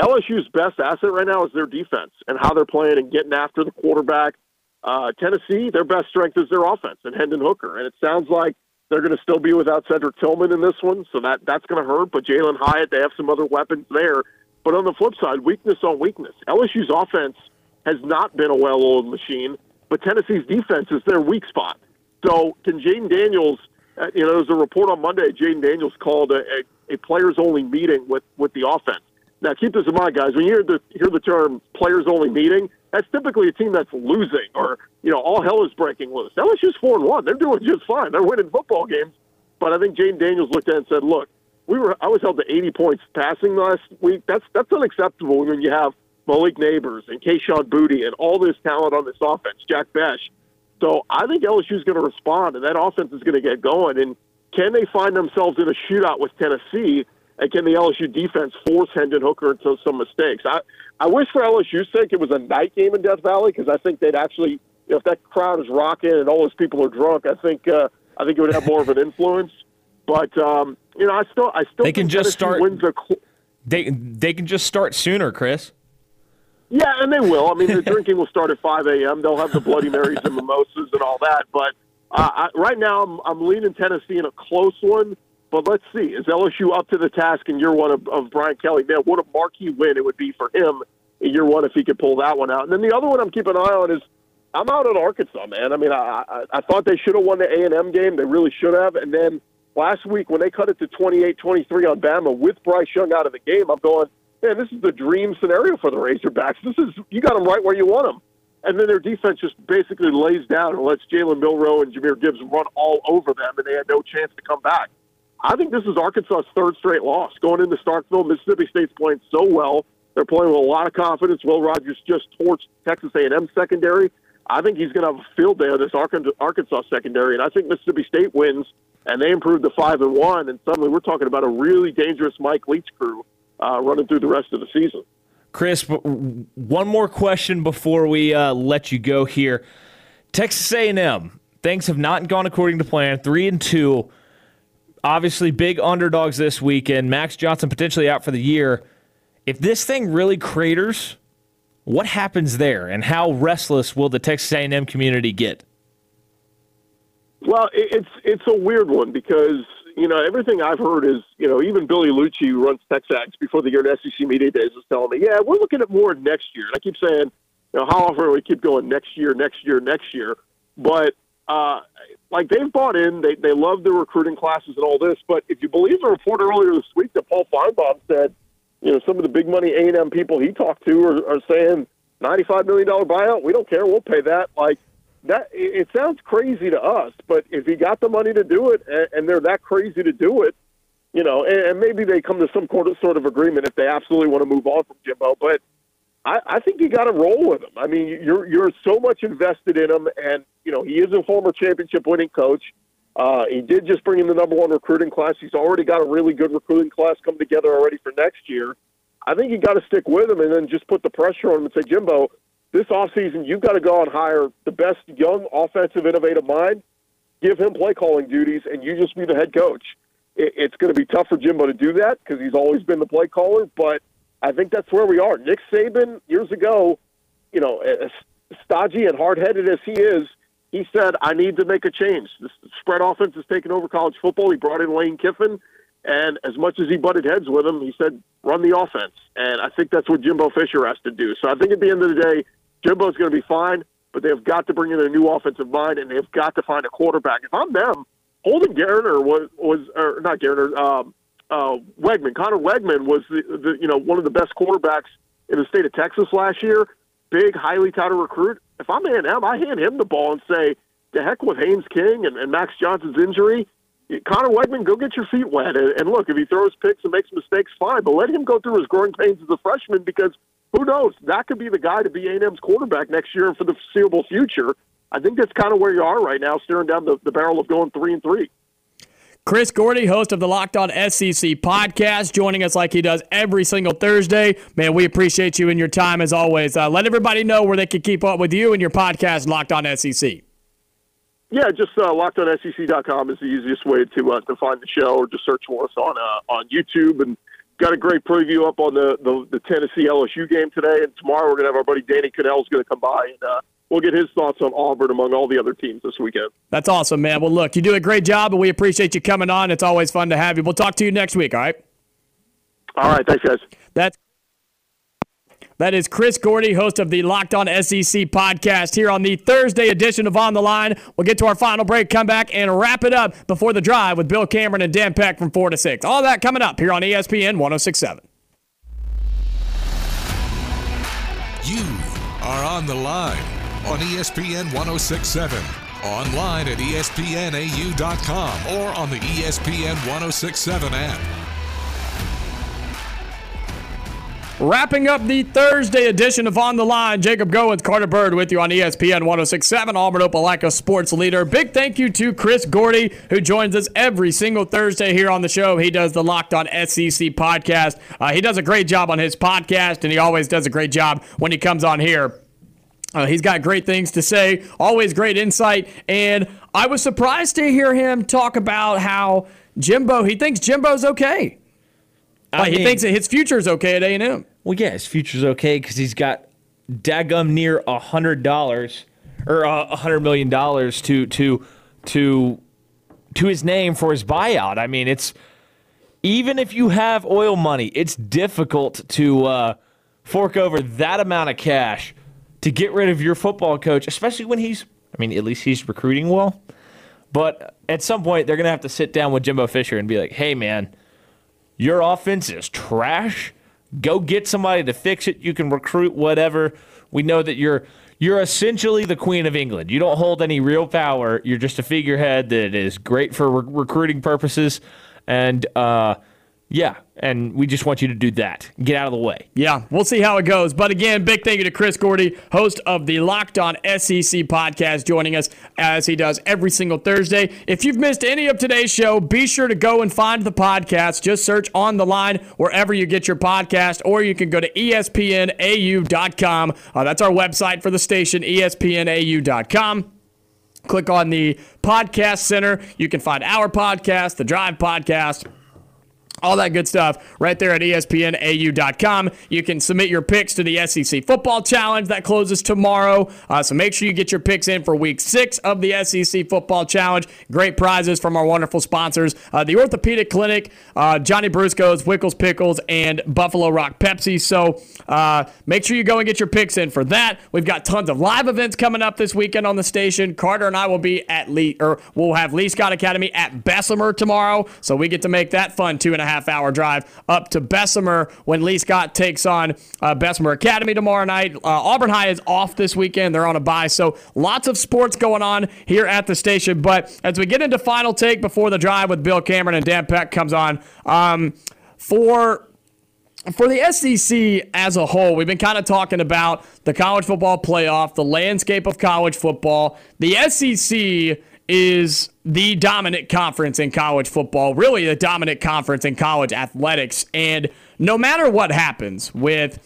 LSU's best asset right now is their defense and how they're playing and getting after the quarterback. Uh, Tennessee, their best strength is their offense and Hendon Hooker. And it sounds like they're going to still be without Cedric Tillman in this one, so that that's going to hurt. But Jalin Hyatt, they have some other weapons there. But on the flip side, weakness on weakness. LSU's offense has not been a well-oiled machine, but Tennessee's defense is their weak spot. So can Jayden Daniels? Uh, you know, there's a report on Monday. Jayden Daniels called a, a, a players-only meeting with with the offense. Now, keep this in mind, guys. When you hear the hear the term players-only meeting, that's typically a team that's losing, or you know, all hell is breaking loose. LSU's four and one; they're doing just fine. They're winning football games. But I think Jayden Daniels looked at it and said, "Look, we were I was held to 80 points passing last week. That's that's unacceptable when you have Malik Nabers and Kayshon Boutte and all this talent on this offense, Jack Bech. So I think LSU is going to respond, and that offense is going to get going. And can they find themselves in a shootout with Tennessee? And can the LSU defense force Hendon Hooker into some mistakes? I, I wish for LSU's sake it was a night game in Death Valley because I think they'd actually, you know, if that crowd is rocking and all those people are drunk, I think uh, I think it would have more of an influence. But um, you know, I still I still they can just Tennessee start. Wins a, they they can just start sooner, Chris. Yeah, and they will. I mean, the drinking will start at 5 a.m. They'll have the Bloody Marys and mimosas and all that. But uh, I, right now, I'm, I'm leaning Tennessee in a close one. But let's see. Is LSU up to the task in year one of, of Brian Kelly? Man, what a marquee win it would be for him in year one if he could pull that one out. And then the other one I'm keeping an eye on is I'm out on Arkansas, man. I mean, I, I, I thought they should have won the A&M game. They really should have. And then last week when they cut it to 28-23 on Bama with Bryce Young out of the game, I'm going – man, this is the dream scenario for the Razorbacks. This is you got them right where you want them. And then their defense just basically lays down and lets Jalen Milroe and Jahmyr Gibbs run all over them, and they had no chance to come back. I think this is Arkansas's third straight loss. Going into Starkville, Mississippi State's playing so well. They're playing with a lot of confidence. Will Rogers just torched Texas A&M secondary. I think he's going to have a field day on this Arkansas secondary, and I think Mississippi State wins, and they improve to five and one. And suddenly, we're talking about a really dangerous Mike Leach crew uh, running through the rest of the season. Chris, one more question before we uh, let you go here. Texas A&M, things have not gone according to plan. Three and two, obviously big underdogs this weekend. Max Johnson potentially out for the year. If this thing really craters, what happens there, and how restless will the Texas A&M community get? Well, it's it's a weird one because you know, everything I've heard is, you know, even Billy Liucci who runs TexAgs before the year at SEC Media Days, was telling me, yeah, we're looking at more next year. And I keep saying, you know, how often we keep going next year, next year, next year? But, uh, like, they've bought in. They, they love the recruiting classes and all this. But if you believe the report earlier this week that Paul Finebaum said, you know, some of the big money A&M people he talked to are, are saying $95 million buyout, we don't care, we'll pay that. Like, that it sounds crazy to us, but if he got the money to do it and they're that crazy to do it, you know, and maybe they come to some sort of agreement if they absolutely want to move on from Jimbo. But I, I think you got to roll with him. I mean, you're you're so much invested in him, and you know he is a former championship winning coach. Uh, he did just bring in the number one recruiting class. He's already got a really good recruiting class coming together already for next year. I think you got to stick with him and then just put the pressure on him and say, Jimbo, this offseason, you've got to go and hire the best young offensive innovative mind, give him play calling duties, and you just be the head coach. It, it's going to be tough for Jimbo to do that because he's always been the play caller, but I think that's where we are. Nick Saban, years ago, you know, as stodgy and hard headed as he is, he said, I need to make a change. The spread offense is taking over college football. He brought in Lane Kiffin. And as much as he butted heads with him, he said, run the offense. And I think that's what Jimbo Fisher has to do. So I think at the end of the day, Jimbo's going to be fine, but they've got to bring in a new offensive mind, and they've got to find a quarterback. If I'm them, Holden Geriner was was or not Geriner, um, uh, Weigman. Conner Weigman was the, the you know one of the best quarterbacks in the state of Texas last year. Big, highly touted recruit. If I'm A&M, I hand him the ball and say, "To heck with Haynes King and, and Max Johnson's injury." Conner Weigman, go get your feet wet. And, and look, if he throws picks and makes mistakes, fine. But let him go through his growing pains as a freshman because who knows? That could be the guy to be A&M's quarterback next year and for the foreseeable future. I think that's kind of where you are right now, staring down the, the barrel of going three and three. Chris Gordy, host of the Locked On SEC podcast, joining us like he does every single Thursday. Man, we appreciate you and your time as always. Uh, let everybody know where they can keep up with you and your podcast, Locked On SEC. Yeah, just uh, lockedonsec.com is the easiest way to uh, to find the show, or just search for us on uh, on YouTube and got a great preview up on the, the, the Tennessee LSU game today, and tomorrow we're going to have our buddy Danny Kanell's going to come by and uh, we'll get his thoughts on Auburn among all the other teams this weekend. That's awesome, man. Well, look, you do a great job, and we appreciate you coming on. It's always fun to have you. We'll talk to you next week. All right. All right. Thanks, guys. That's That is Chris Gordy, host of the Locked On SEC podcast here on the Thursday edition of On the Line. We'll get to our final break, come back, and wrap it up before the drive with Bill Cameron and Dan Peck from 4 to 6. All that coming up here on ESPN 1067. You are on the line on ESPN 1067, online at espnau.com, or on the ESPN 1067 app. Wrapping up the Thursday edition of On the Line, Jacob Goins, Carter Byrd with you on ESPN 1067, Auburn Opelika sports leader. Big thank you to Chris Gordy, who joins us every single Thursday here on the show. He does the Locked On SEC podcast. Uh, he does a great job on his podcast, and he always does a great job when he comes on here. Uh, he's got great things to say, always great insight, and I was surprised to hear him talk about how Jimbo, he thinks Jimbo's okay. Like, he mean- thinks that his future is okay at A&M. Well, yeah, his future's okay because he's got daggum near a hundred dollars or uh, a hundred million dollars to to to to his name for his buyout. I mean, it's even if you have oil money, it's difficult to uh, fork over that amount of cash to get rid of your football coach, especially when he's. I mean, at least he's recruiting well. But at some point, they're gonna have to sit down with Jimbo Fisher and be like, "Hey, man." your offense is trash. Go get somebody to fix it. You can recruit whatever. We know that you're you're essentially the queen of England. You don't hold any real power. You're just a figurehead that is great for re- recruiting purposes, and uh, yeah, and we just want you to do that. Get out of the way. Yeah, we'll see how it goes. But again, big thank you to Chris Gordy, host of the Locked On SEC podcast, joining us as he does every single Thursday. If you've missed any of today's show, be sure to go and find the podcast. Just search on the line wherever you get your podcast, or you can go to espnau.com. Uh, that's our website for the station, espnau.com. Click on the podcast center. You can find our podcast, the Drive podcast all that good stuff right there at espnau.com. You can submit your picks to the SEC Football Challenge that closes tomorrow. Uh, so make sure you get your picks in for week six of the SEC Football Challenge. Great prizes from our wonderful sponsors uh, the Orthopedic Clinic, uh, Johnny Brusco's, Wickles Pickles, and Buffalo Rock Pepsi. So uh, make sure you go and get your picks in for that. We've got tons of live events coming up this weekend on the station. Carter and I will be at Lee, or we'll have Lee Scott Academy at Bessemer tomorrow. So we get to make that fun two and a half hour drive up to Bessemer when Lee Scott takes on uh, Bessemer Academy tomorrow night. Uh, Auburn High is off this weekend. They're on a bye. So lots of sports going on here at the station. But as we get into final take before the drive with Bill Cameron and Dan Peck comes on, um, for for the SEC as a whole, we've been kind of talking about the college football playoff, the landscape of college football. The SEC is the dominant conference in college football, really the dominant conference in college athletics. And no matter what happens with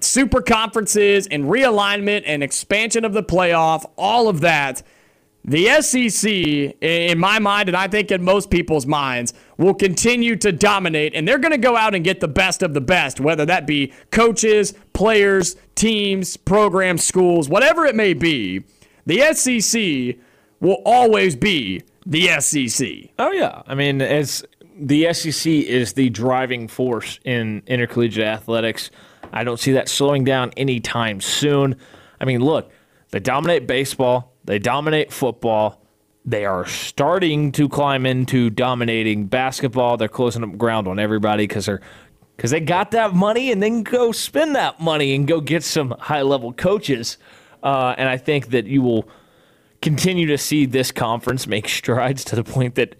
super conferences and realignment and expansion of the playoff, all of that, the SEC, in my mind, and I think in most people's minds, will continue to dominate, and they're going to go out and get the best of the best, whether that be coaches, players, teams, programs, schools, whatever it may be. The SEC will always be the SEC. Oh yeah, I mean, as the SEC is the driving force in intercollegiate athletics, I don't see that slowing down anytime soon. I mean, look, they dominate baseball, they dominate football. They are starting to climb into dominating basketball. They're closing up ground on everybody because they're because they got that money and then go spend that money and go get some high level coaches. Uh, and I think that you will continue to see this conference make strides to the point that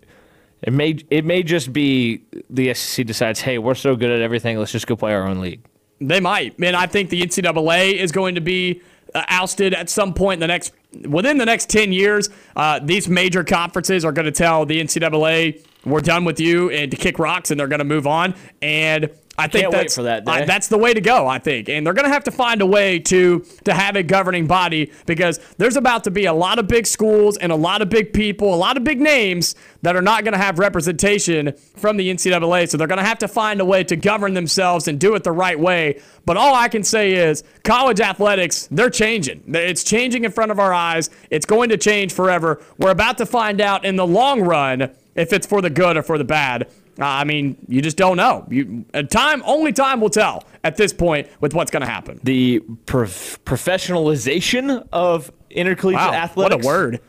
it may it may just be the SEC decides, hey, we're so good at everything, let's just go play our own league. They might. Man, I think the NCAA is going to be uh, ousted at some point in the next within the next 10 years. Uh, these major conferences are going to tell the NCAA we're done with you and to kick rocks and they're going to move on and I think Can't that's for that I- that's the way to go, I think. And they're going to have to find a way to to have a governing body because there's about to be a lot of big schools and a lot of big people, a lot of big names that are not going to have representation from the NCAA. So they're going to have to find a way to govern themselves and do it the right way. But all I can say is college athletics, they're changing. It's changing in front of our eyes. It's going to change forever. We're about to find out in the long run if it's for the good or for the bad. Uh, I mean, you just don't know. You uh, time only time will tell at this point with what's going to happen. The prof- professionalization of intercollegiate Wow, athletics. what a word!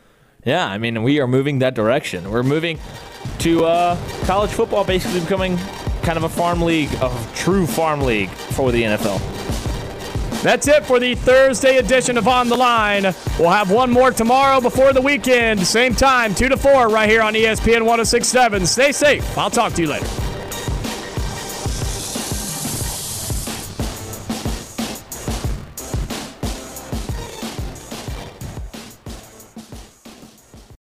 Yeah, I mean, we are moving that direction. We're moving to uh, college football basically becoming kind of a farm league, a true farm league for the NFL. That's it for the Thursday edition of On the Line. We'll have one more tomorrow before the weekend. Same time, 2 to 4, right here on ESPN 1067. Stay safe. I'll talk to you later.